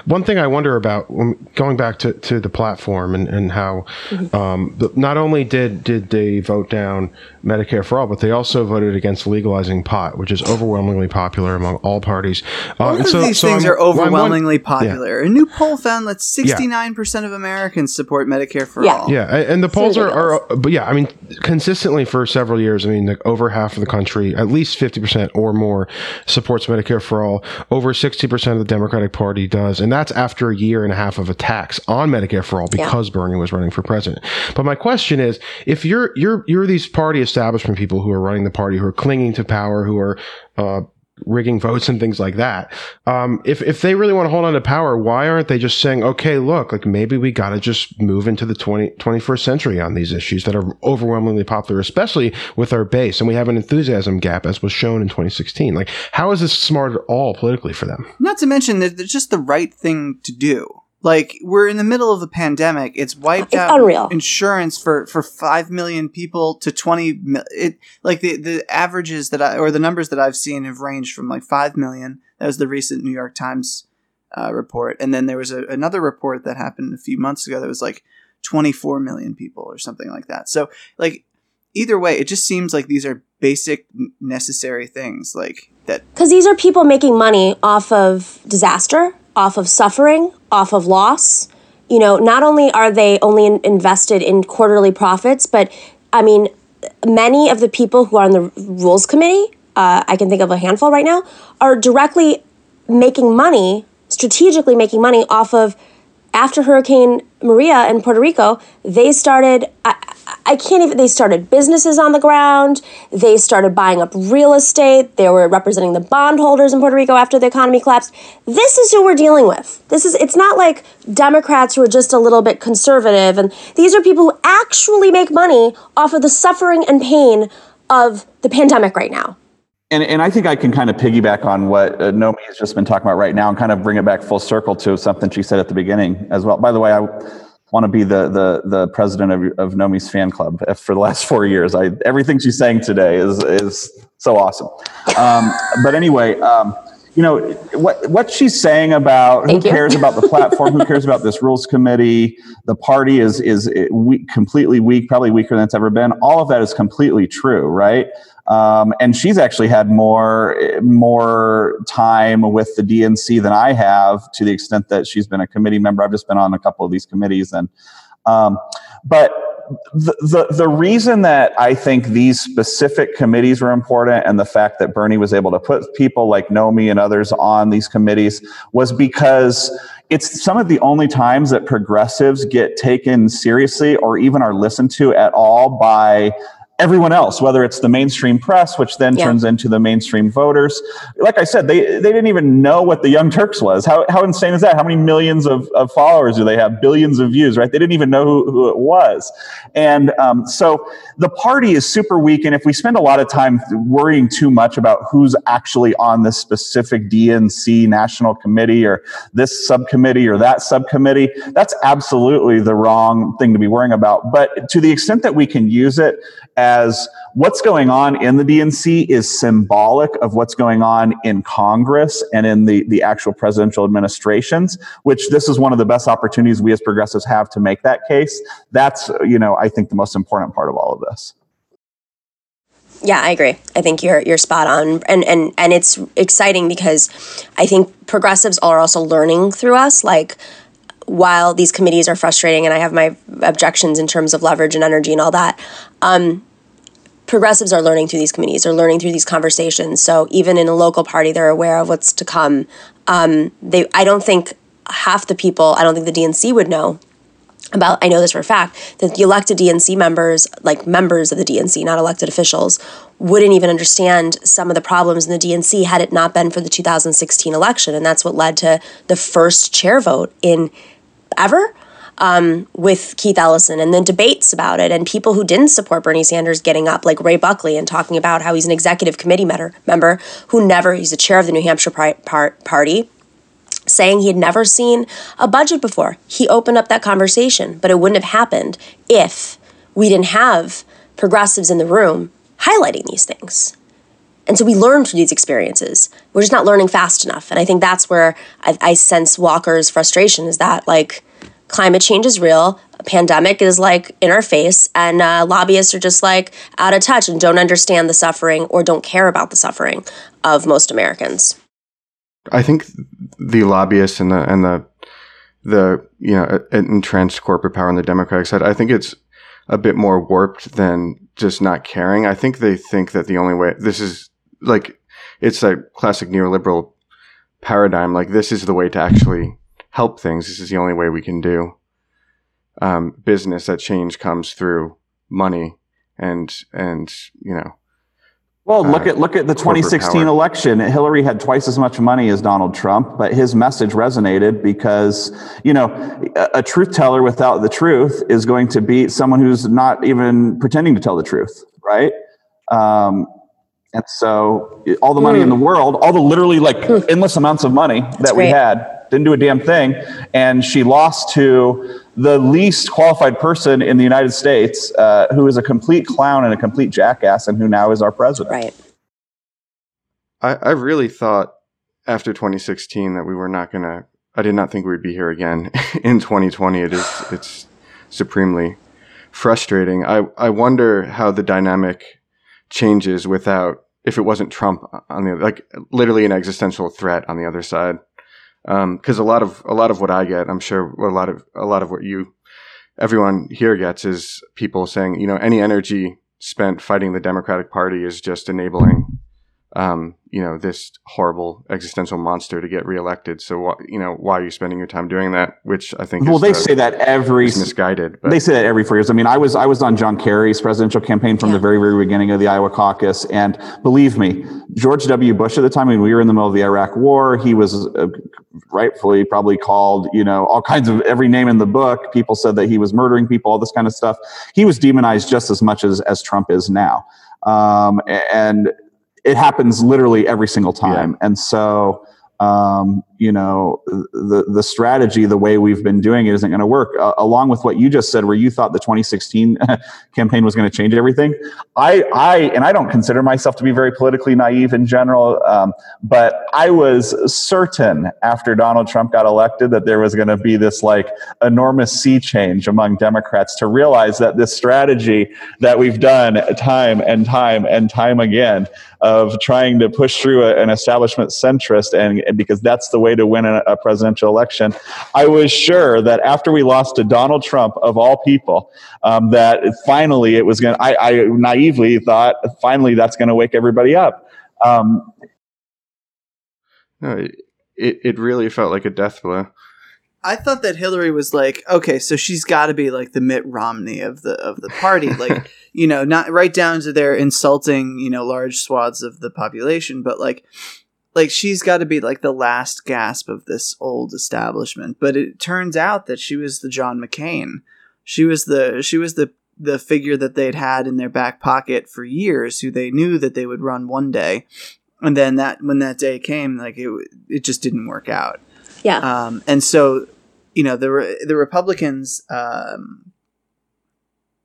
one thing I wonder about going back to, to the platform and, and how mm-hmm. um, not only did did they vote down Medicare for all, but they also voted against legalizing pot, which is overwhelmingly popular among all parties. Uh, Both uh, of these so things I'm, are overwhelmingly popular. Yeah. A new poll found that sixty nine percent of Americans support Medicare for yeah. all. Yeah, and the polls are, are, but yeah, I mean, consistently for several years. I mean, like over half of the country, at least fifty percent or more, supports Medicare Medicare for all. Over 60% of the Democratic Party does. And that's after a year and a half of attacks on Medicare for all because yeah. Bernie was running for president. But my question is, if you're, you're, you're these party establishment people who are running the party, who are clinging to power, who are, uh, rigging votes and things like that. Um, if if they really want to hold on to power, why aren't they just saying, okay, look, like maybe we got to just move into the 20, 21st century on these issues that are overwhelmingly popular, especially with our base, and we have an enthusiasm gap as was shown in 2016. Like, how is this smart at all politically for them? Not to mention that it's just the right thing to do. Like we're in the middle of a pandemic. It's wiped it's out unreal. insurance for for five million people to twenty. It like the the averages that I or the numbers that I've seen have ranged from like five million. That was the recent New York Times uh, report, and then there was a, another report that happened a few months ago that was like twenty four million people or something like that. So like either way, it just seems like these are basic necessary things like that. Because these are people making money off of disaster off of suffering, off of loss. You know, not only are they only in- invested in quarterly profits, but I mean, many of the people who are on the rules committee, uh, I can think of a handful right now, are directly making money, strategically making money off of after Hurricane Maria in Puerto Rico, they started, I, I, can't even, they started businesses on the ground. They started buying up real estate. They were representing the bondholders in Puerto Rico after the economy collapsed. This is who we're dealing with. This is, it's not like Democrats who are just a little bit conservative. And these are people who actually make money off of the suffering and pain of the pandemic right now and, and I think I can kind of piggyback on what uh, Nomi has just been talking about right now and kind of bring it back full circle to something she said at the beginning as well. By the way, I want to be the the the president of, of Nomi's fan club for the last four years. I everything she's saying today is is so awesome. Um, but anyway, um, you know what what she's saying about Thank who you. cares about the *laughs* platform, who cares about this rules committee, the party is is weak, completely weak, probably weaker than it's ever been. All of that is completely true, right? Um, and she's actually had more more time with the DNC than I have, to the extent that she's been a committee member. I've just been on a couple of these committees, and um, but the, the, the reason that I think these specific committees were important and the fact that Bernie was able to put people like Nomi and others on these committees was because it's some of the only times that progressives get taken seriously or even are listened to at all by everyone else, whether it's the mainstream press, which then yeah. turns into the mainstream voters. Like I said, they, they didn't even know what the Young Turks was. How, how insane is that? How many millions of, of followers do they have? Billions of views, right? They didn't even know who, who it was. And um, so the party is super weak. And if we spend a lot of time worrying too much about who's actually on this specific DNC national committee or this subcommittee or that subcommittee, that's absolutely the wrong thing to be worrying about. But to the extent that we can use it as what's going on in the DNC is symbolic of what's going on in Congress and in the, the actual presidential administrations, which this is one of the best opportunities we as progressives have to make that case. That's, you know, I think the most important part of all of this. Yeah, I agree. I think you're you're spot on, and and and it's exciting because I think progressives are also learning through us. Like while these committees are frustrating, and I have my objections in terms of leverage and energy and all that. Um, progressives are learning through these committees, are learning through these conversations. So even in a local party, they're aware of what's to come. Um, they, I don't think half the people, I don't think the DNC would know about I know this for a fact that the elected DNC members, like members of the DNC, not elected officials, wouldn't even understand some of the problems in the DNC had it not been for the 2016 election, and that's what led to the first chair vote in ever um, with Keith Ellison and then debates about it and people who didn't support Bernie Sanders getting up, like Ray Buckley, and talking about how he's an executive committee member, who never, he's the chair of the New Hampshire party, saying he had never seen a budget before. He opened up that conversation, but it wouldn't have happened if we didn't have progressives in the room highlighting these things. And so we learn through these experiences. We're just not learning fast enough. And I think that's where I, I sense Walker's frustration is that, like, climate change is real, a pandemic is like in our face, and uh, lobbyists are just like out of touch and don't understand the suffering or don't care about the suffering of most Americans. I think the lobbyists and the and the the you know entrenched corporate power on the Democratic side, I think it's a bit more warped than just not caring. I think they think that the only way this is like it's a classic neoliberal paradigm. Like this is the way to actually help things. This is the only way we can do um, business. That change comes through money and and you know well, look uh, at look at the 2016 power. election. Hillary had twice as much money as Donald Trump, but his message resonated because you know a, a truth teller without the truth is going to beat someone who's not even pretending to tell the truth, right? Um, and so, all the money mm. in the hmm. world, all the literally like mm. endless amounts of money That's that we had, didn't do a damn thing, and she lost to the least qualified person in the United States, uh, who is a complete clown and a complete jackass, and who now is our president. Right. I, I really thought after 2016 that we were not going to. I did not think we'd be here again *laughs* in 2020. It is. It's supremely frustrating. I I wonder how the dynamic changes without if it wasn't Trump on the like literally an existential threat on the other side because um, a lot of a lot of what I get, I'm sure a lot of a lot of what you everyone here gets is people saying, you know, any energy spent fighting the Democratic Party is just enabling um, you know, this horrible existential monster to get reelected. So, wh- you know, why are you spending your time doing that? Which I think well, they the, say that every misguided. But. They say that every four years. I mean, I was I was on John Kerry's presidential campaign from yeah. the very very beginning of the Iowa caucus, and believe me, George W. Bush at the time, when we were in the middle of the Iraq War, he was uh, rightfully probably called, you know, all kinds of every name in the book. People said that he was murdering people, all this kind of stuff. He was demonized just as much as as Trump is now. Um, and it happens literally every single time. Yeah. And so, um, you know, the the strategy, the way we've been doing it, isn't going to work. Uh, along with what you just said, where you thought the 2016 *laughs* campaign was going to change everything, I I and I don't consider myself to be very politically naive in general, um, but I was certain after Donald Trump got elected that there was going to be this like enormous sea change among Democrats to realize that this strategy that we've done time and time and time again of trying to push through a, an establishment centrist and, and because that's the way way to win a, a presidential election. I was sure that after we lost to Donald Trump, of all people, um, that finally it was going to, I naively thought finally that's going to wake everybody up. Um, no, it, it really felt like a death blow. I thought that Hillary was like, okay, so she's got to be like the Mitt Romney of the of the party, *laughs* like you know, not right down to their insulting, you know, large swaths of the population, but like like she's got to be like the last gasp of this old establishment. But it turns out that she was the john mccain. She was the she was the the figure that they'd had in their back pocket for years who they knew that they would run one day. And then that when that day came like it it just didn't work out. Yeah. Um and so you know the the republicans um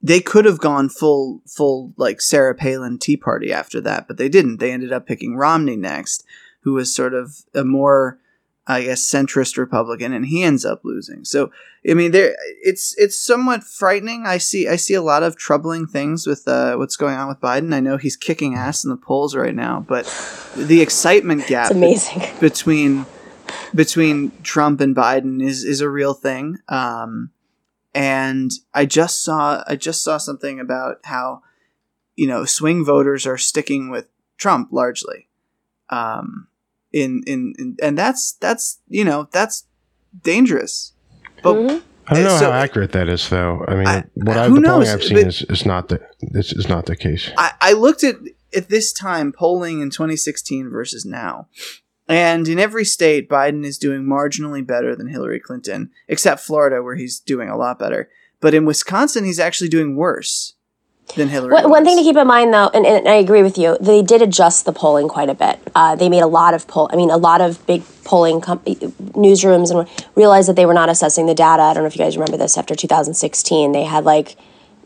they could have gone full full like Sarah Palin Tea Party after that, but they didn't. They ended up picking Romney next, who was sort of a more I guess centrist Republican, and he ends up losing. So I mean, there it's it's somewhat frightening. I see I see a lot of troubling things with uh, what's going on with Biden. I know he's kicking ass in the polls right now, but the excitement gap amazing. between between Trump and Biden is is a real thing. Um, and I just saw I just saw something about how you know swing voters are sticking with Trump largely. Um, in, in in and that's that's you know that's dangerous. But Mhm. I don't know So- how accurate that is, though. I mean, I- what I've, the polling knows? I've seen is, is not the this is not the case. I, I looked at at this time polling in 2016 versus now. And in every state, Biden is doing marginally better than Hillary Clinton, except Florida, where he's doing a lot better. But in Wisconsin, he's actually doing worse than Hillary. One, one thing to keep in mind, though, and, and I agree with you, they did adjust the polling quite a bit. Uh, they made a lot of poll. I mean, a lot of big polling com- newsrooms and realized that they were not assessing the data. I don't know if you guys remember this. After 2016, they had like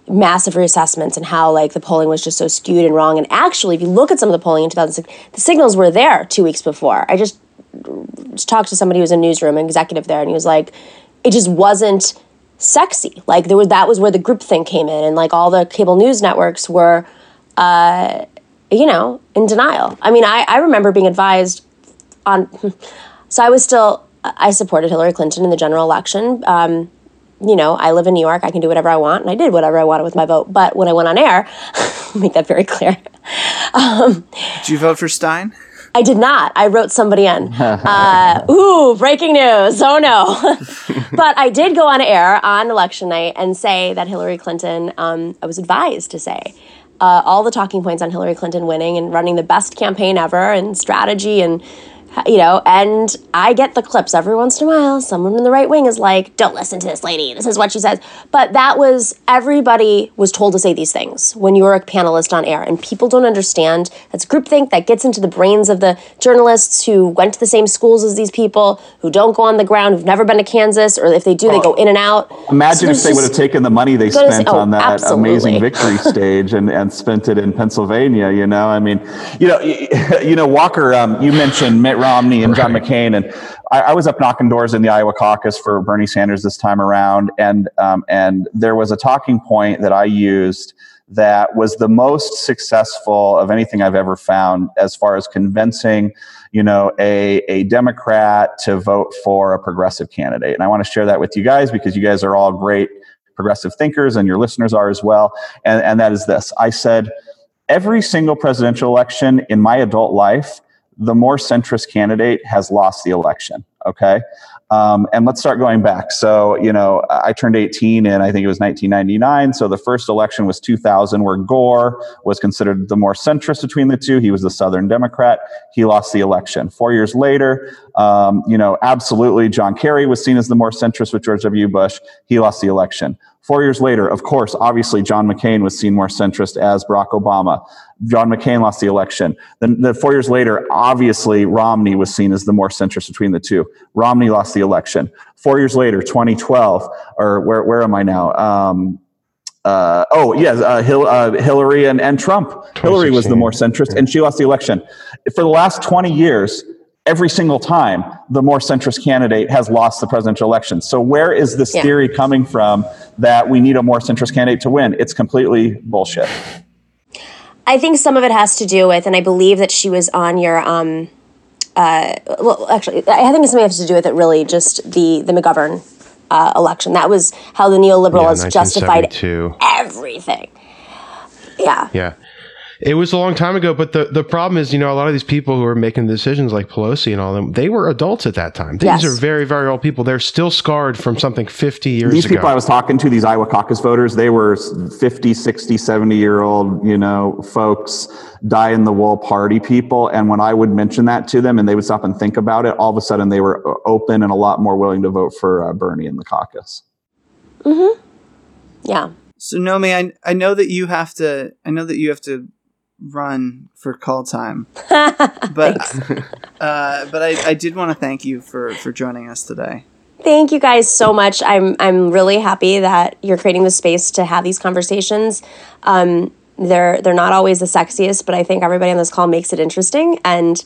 massive reassessments and how like the polling was just so skewed and wrong. And actually, if you look at some of the polling in 2006, the signals were there two weeks before. I just just talked to somebody who was in a newsroom, an executive there, and he was like, it just wasn't sexy. Like there was that was where the groupthink came in, and like all the cable news networks were, uh, you know, in denial. I mean, I I remember being advised on, *laughs* so I was still I supported Hillary Clinton in the general election. Um, you know, I live in New York. I can do whatever I want, and I did whatever I wanted with my vote. But when I went on air, *laughs* make that very clear. *laughs* Did you vote for Stein? I did not. I wrote somebody in. *laughs* Uh, ooh, breaking news. Oh no. *laughs* but I did go on air on election night and say that Hillary Clinton, um, I was advised to say, uh, all the talking points on Hillary Clinton winning and running the best campaign ever and strategy and you know, and I get the clips every once in a while. Someone in the right wing is like, "Don't listen to this lady. This is what she says." But that was everybody was told to say these things when you're a panelist on air, and people don't understand that's groupthink that gets into the brains of the journalists who went to the same schools as these people, who don't go on the ground, who've never been to Kansas, or if they do, they go in and out. Imagine So if they would have taken the money they Gonna say- spent oh, on that absolutely. amazing victory *laughs* stage and, and spent it in Pennsylvania. You know, I mean, you know, *laughs* you know, Walker. Um, you mentioned Mitt Romney and John Right. McCain, and I, I was up knocking doors in the Iowa caucus for Bernie Sanders this time around, and um, and there was a talking point that I used that was the most successful of anything I've ever found as far as convincing, you know, a, a Democrat to vote for a progressive candidate. And I want to share that with you guys because you guys are all great progressive thinkers and your listeners are as well. And, and that is this I said, every single presidential election in my adult life, the more centrist candidate has lost the election. Okay. Um, and let's start going back. So, you know, I turned 18 in, I think it was 1999. So the first election was 2000, where Gore was considered the more centrist between the two. He was the Southern Democrat. He lost the election. Four years later, um, you know, absolutely, John Kerry was seen as the more centrist with George W. Bush. He lost the election. Four years later, of course, obviously, John McCain was seen more centrist as Barack Obama. John McCain lost the election. Then, the four years later, obviously, Romney was seen as the more centrist between the two. Romney lost the election. Four years later, 2012, or where, where am I now? Um, uh, oh, yes, uh, Hil- uh, Hillary and, and Trump. Hillary was the more centrist, and she lost the election. For the last 20 years, every single time, the more centrist candidate has lost the presidential election. So, where is this Yeah. theory coming from that we need a more centrist candidate to win? It's completely bullshit. I think some of it has to do with, and I believe that she was on your. Um, uh, well, actually, I think it's something has to do with it. Really, just the the McGovern uh, election. That was how the neoliberals Yeah, justified 1972. everything. Yeah. Yeah. It was a long time ago, but the, the problem is, you know, a lot of these people who are making decisions like Pelosi and all them, they were adults at that time. These Yes. are very, very old people. They're still scarred from something 50 years These ago. These people I was talking to, these Iowa caucus voters, they were 50, 60, 70 year old, you know, folks, die in the wool party people. And when I would mention that to them and they would stop and think about it, all of a sudden they were uh, open and a lot more willing to vote for uh, Bernie in the caucus. Yeah. So Nomi, I I know that you have to. I know that you have to run for call time, *laughs* but uh, but I, I did want to thank you for for joining us today. Thank you guys so much. I'm I'm really happy that you're creating the space to have these conversations. Um, they're they're not always the sexiest, but I think everybody on this call makes it interesting. And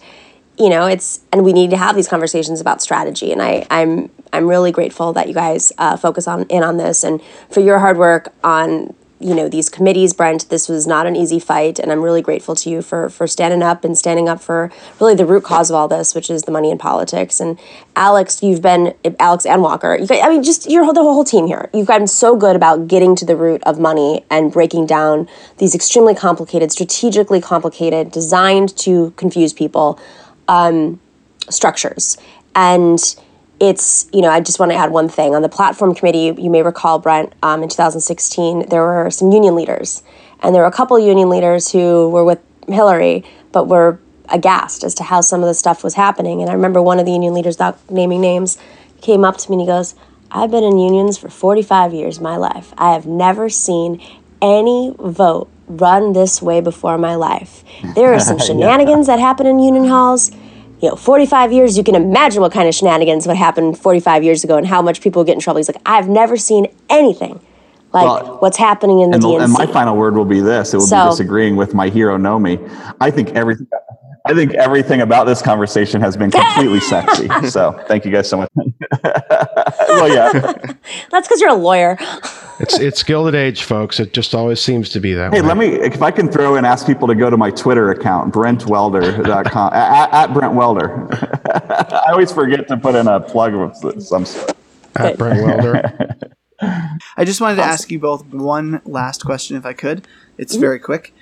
you know, it's and we need to have these conversations about strategy. And I, I'm I'm really grateful that you guys uh, focus on in on this and for your hard work on you know these committees brent this was not an easy fight and i'm really grateful to you for for standing up and standing up for really the root cause of all this which is the money in politics. And alex you've been alex and walker you guys, i mean just your the whole team here you've gotten so good about getting to the root of money and breaking down these extremely complicated strategically complicated designed to confuse people um, structures. And it's you know i just want to add one thing. On the platform committee you may recall brent um, in 2016 there were some union leaders. And there were a couple union leaders who were with hillary but were aghast as to how some of the stuff was happening. And i remember one of the union leaders without naming names came up to me and he goes i've been in unions for 45 years of my life. I have never seen any vote run this way before in my life. There are some *laughs* shenanigans that happen in union halls you know, 45 years, you can imagine what kind of shenanigans would happen 45 years ago and how much people get in trouble. He's like, I've never seen anything like Well, what's happening in the And, DNC. and my final word will be this: it will So- be disagreeing with my hero Nomi. I think everything. I think everything about this conversation has been completely *laughs* sexy. So thank you guys so much. *laughs* well, yeah, *laughs* That's because you're a lawyer. It's it's Gilded Age, folks. It just always seems to be that Hey, way. let me, if I can throw and ask people to go to my Twitter account, brentwelder.com, at, at Brent Welder. I always forget to put in a plug of some sort. At Brent Welder. I just wanted to ask you both one last question, if I could. It's very quick.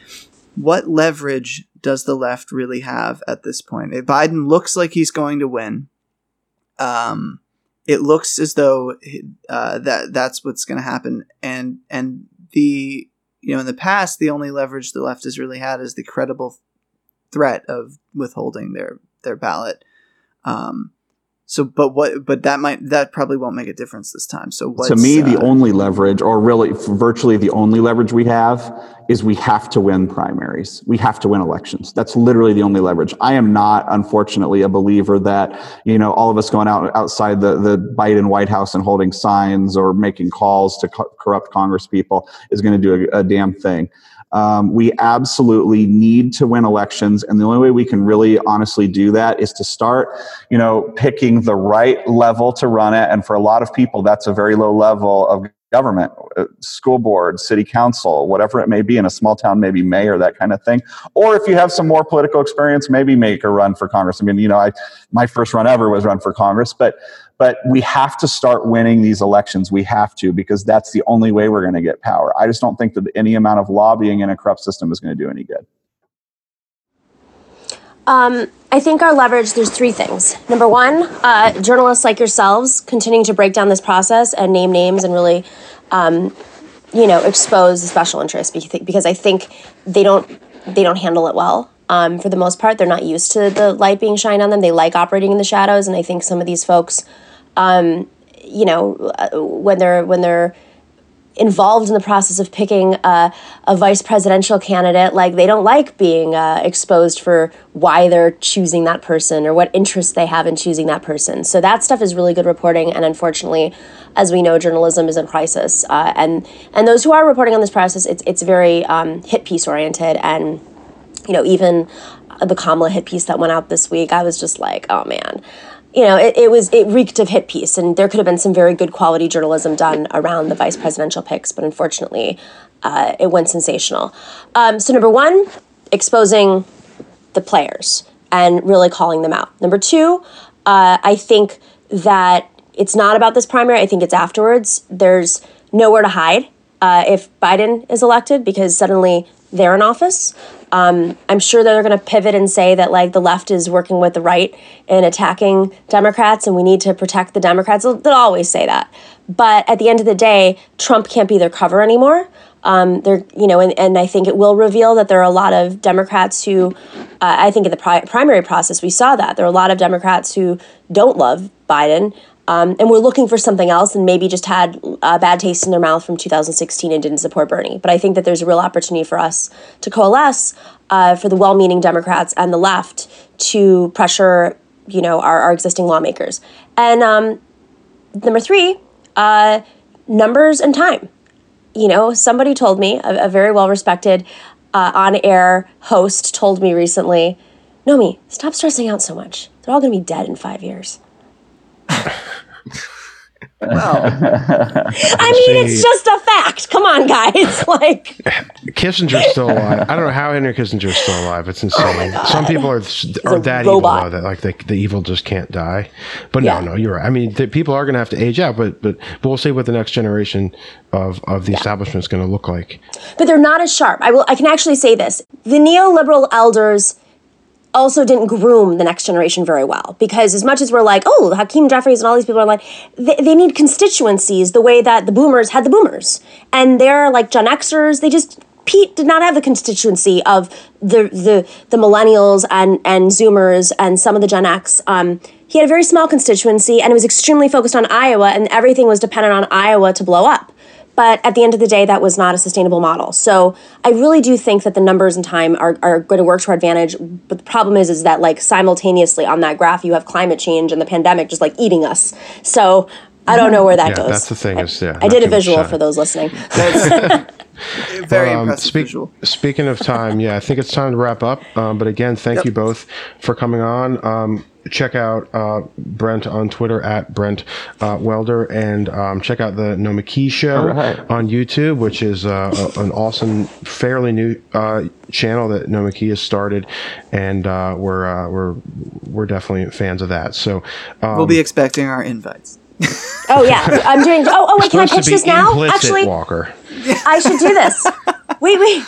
What leverage does the left really have at this point? If Biden looks like he's going to win. Um, it looks as though uh, that that's what's going to happen, and and the you know in the past the only leverage the left has really had is the credible threat of withholding their their ballot. Um, so, but what? But that might that probably won't make a difference this time. So, what? to me, the uh, only leverage, or really virtually the only leverage we have, is we have to win primaries. We have to win elections. That's literally the only leverage. I am not, unfortunately, a believer that you know all of us going out outside the the Biden White House and holding signs or making calls to co- corrupt Congress people is going to do a, a damn thing. Um, we absolutely need to win elections, and the only way we can really honestly do that is to start, you know, picking the right level to run it. And for a lot of people, that's a very low level of government, uh, school board, city council, whatever it may be. In a small town, maybe mayor, that kind of thing. Or if you have some more political experience, maybe make a run for Congress. I mean, you know, I my first run ever was run for Congress, but but we have to start winning these elections. We have to because that's the only way we're going to get power. I just don't think that any amount of lobbying in a corrupt system is going to do any good. Um, I think our leverage, there's three things. Number one, uh, journalists like yourselves continuing to break down this process and name names and really, um, you know, expose the special interests because I think they don't they don't handle it well. Um, for the most part, they're not used to the light being shined on them. They like operating in the shadows, and I think some of these folks, um, you know, uh, when they're when they're involved in the process of picking a, a vice presidential candidate like they don't like being uh, exposed for why they're choosing that person or what interests they have in choosing that person. So that stuff is really good reporting and unfortunately as we know journalism is in crisis uh, and and those who are reporting on this process it's, it's very um, hit piece oriented and you know even the kamala hit piece that went out this week i was just like oh man you know, it, it was it reeked of hit piece, and there could have been some very good quality journalism done around the vice presidential picks, but unfortunately, uh, it went sensational. Um, so number one, exposing the players and really calling them out. Number two, uh, I think that it's not about this primary. I think it's afterwards. There's nowhere to hide uh, if Biden is elected because suddenly they're in office. Um, I'm sure they're going to pivot and say that like the left is working with the right in attacking Democrats, and we need to protect the Democrats. They'll, always say that, but at the end of the day, Trump can't be their cover anymore. Um, they're you know, and, and I think it will reveal that there are a lot of Democrats who, uh, I think in the pri- primary process we saw that there are a lot of Democrats who don't love Biden. Um, and we're looking for something else and maybe just had a bad taste in their mouth from 2016 and didn't support Bernie. But I think that there's a real opportunity for us to coalesce uh, for the well-meaning Democrats and the left to pressure, you know, our, our existing lawmakers. And um, number three, uh, numbers and time. You know, somebody told me, a, a very well-respected uh, on-air host told me recently, Nomi, stop stressing out so much. They're all going to be dead in five years. Well, I mean, it's just a fact. Come on, guys. *laughs* Like, Kissinger's still alive. I don't know how Henry Kissinger's still alive. It's oh insane. Some people are are that robot. evil though, that like the, the evil just can't die. But Yeah. no, no, you're right. I mean, the, people are going to have to age out, but but but we'll see what the next generation of of the establishment is going to look like. but they're not as sharp. I will. I can actually say this: the neoliberal elders also didn't groom the next generation very well because as much as we're like, oh, Hakeem Jeffries and all these people are like, they, they need constituencies the way that the boomers had the boomers, and they're like Gen Xers. They just Pete did not have the constituency of the the the millennials and and Zoomers and some of the Gen X. Um, he had a very small constituency, and it was extremely focused on Iowa, and everything was dependent on Iowa to blow up. But at the end of the day, that was not a sustainable model. So I really do think that the numbers and time are, are going to work to our advantage. But the problem is, is that like simultaneously on that graph, you have climate change and the pandemic just like eating us. So I don't know where that Yeah, goes. that's the thing is, yeah, I did a visual for those listening. *laughs* *laughs* very Um, impressive speak- visual. Speaking of time, yeah, I think it's time to wrap up. Um, but again, thank you both for coming on. Um, check out uh, Brent on Twitter at Brent uh, Welder, and um, check out the Nomiki Show All right. on YouTube, which is uh, a- an awesome, fairly new uh, channel that Nomiki has started, and uh, we're uh, we're we're definitely fans of that. So um, We'll be expecting our invites. *laughs* oh yeah, I'm doing. Oh, oh wait, can I pitch this now? Actually, Walker. I should do this. *laughs* wait, wait.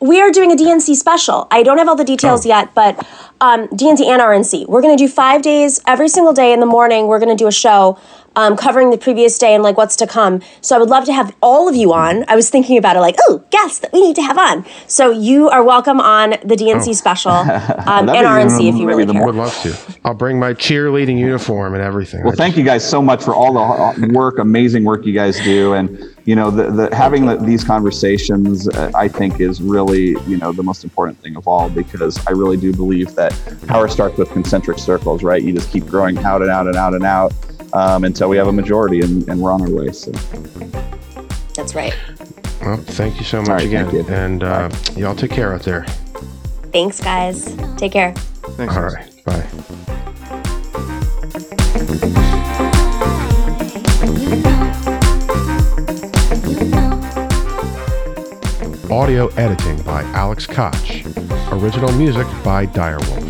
We are doing a DNC special. I don't have all the details Oh. yet, but um, DNC and RNC. We're going to do five days every single day in the morning. We're going to do a show um, covering the previous day and like what's to come. So I would love to have all of you on. I was thinking about it, like, oh, guests that we need to have on. So you are welcome on the DNC special *laughs* um, and That'd RNC if you maybe really the care. Would love to. I'll bring my cheerleading uniform and everything. Well, thank you guys so much for all the work, amazing work you guys do, and you know, the, the having the, these conversations, uh, I think, is really you know the most important thing of all because I really do believe that power starts with concentric circles, right? You just keep growing out and out and out and out um, until we have a majority, and, and we're on our way. So, That's right. Well, thank you so much right, again, you. and uh, y'all take care out there. Thanks, guys. Take care. Thanks. All guys. right, bye. Audio editing by Alex Koch. Original music by Direwolf.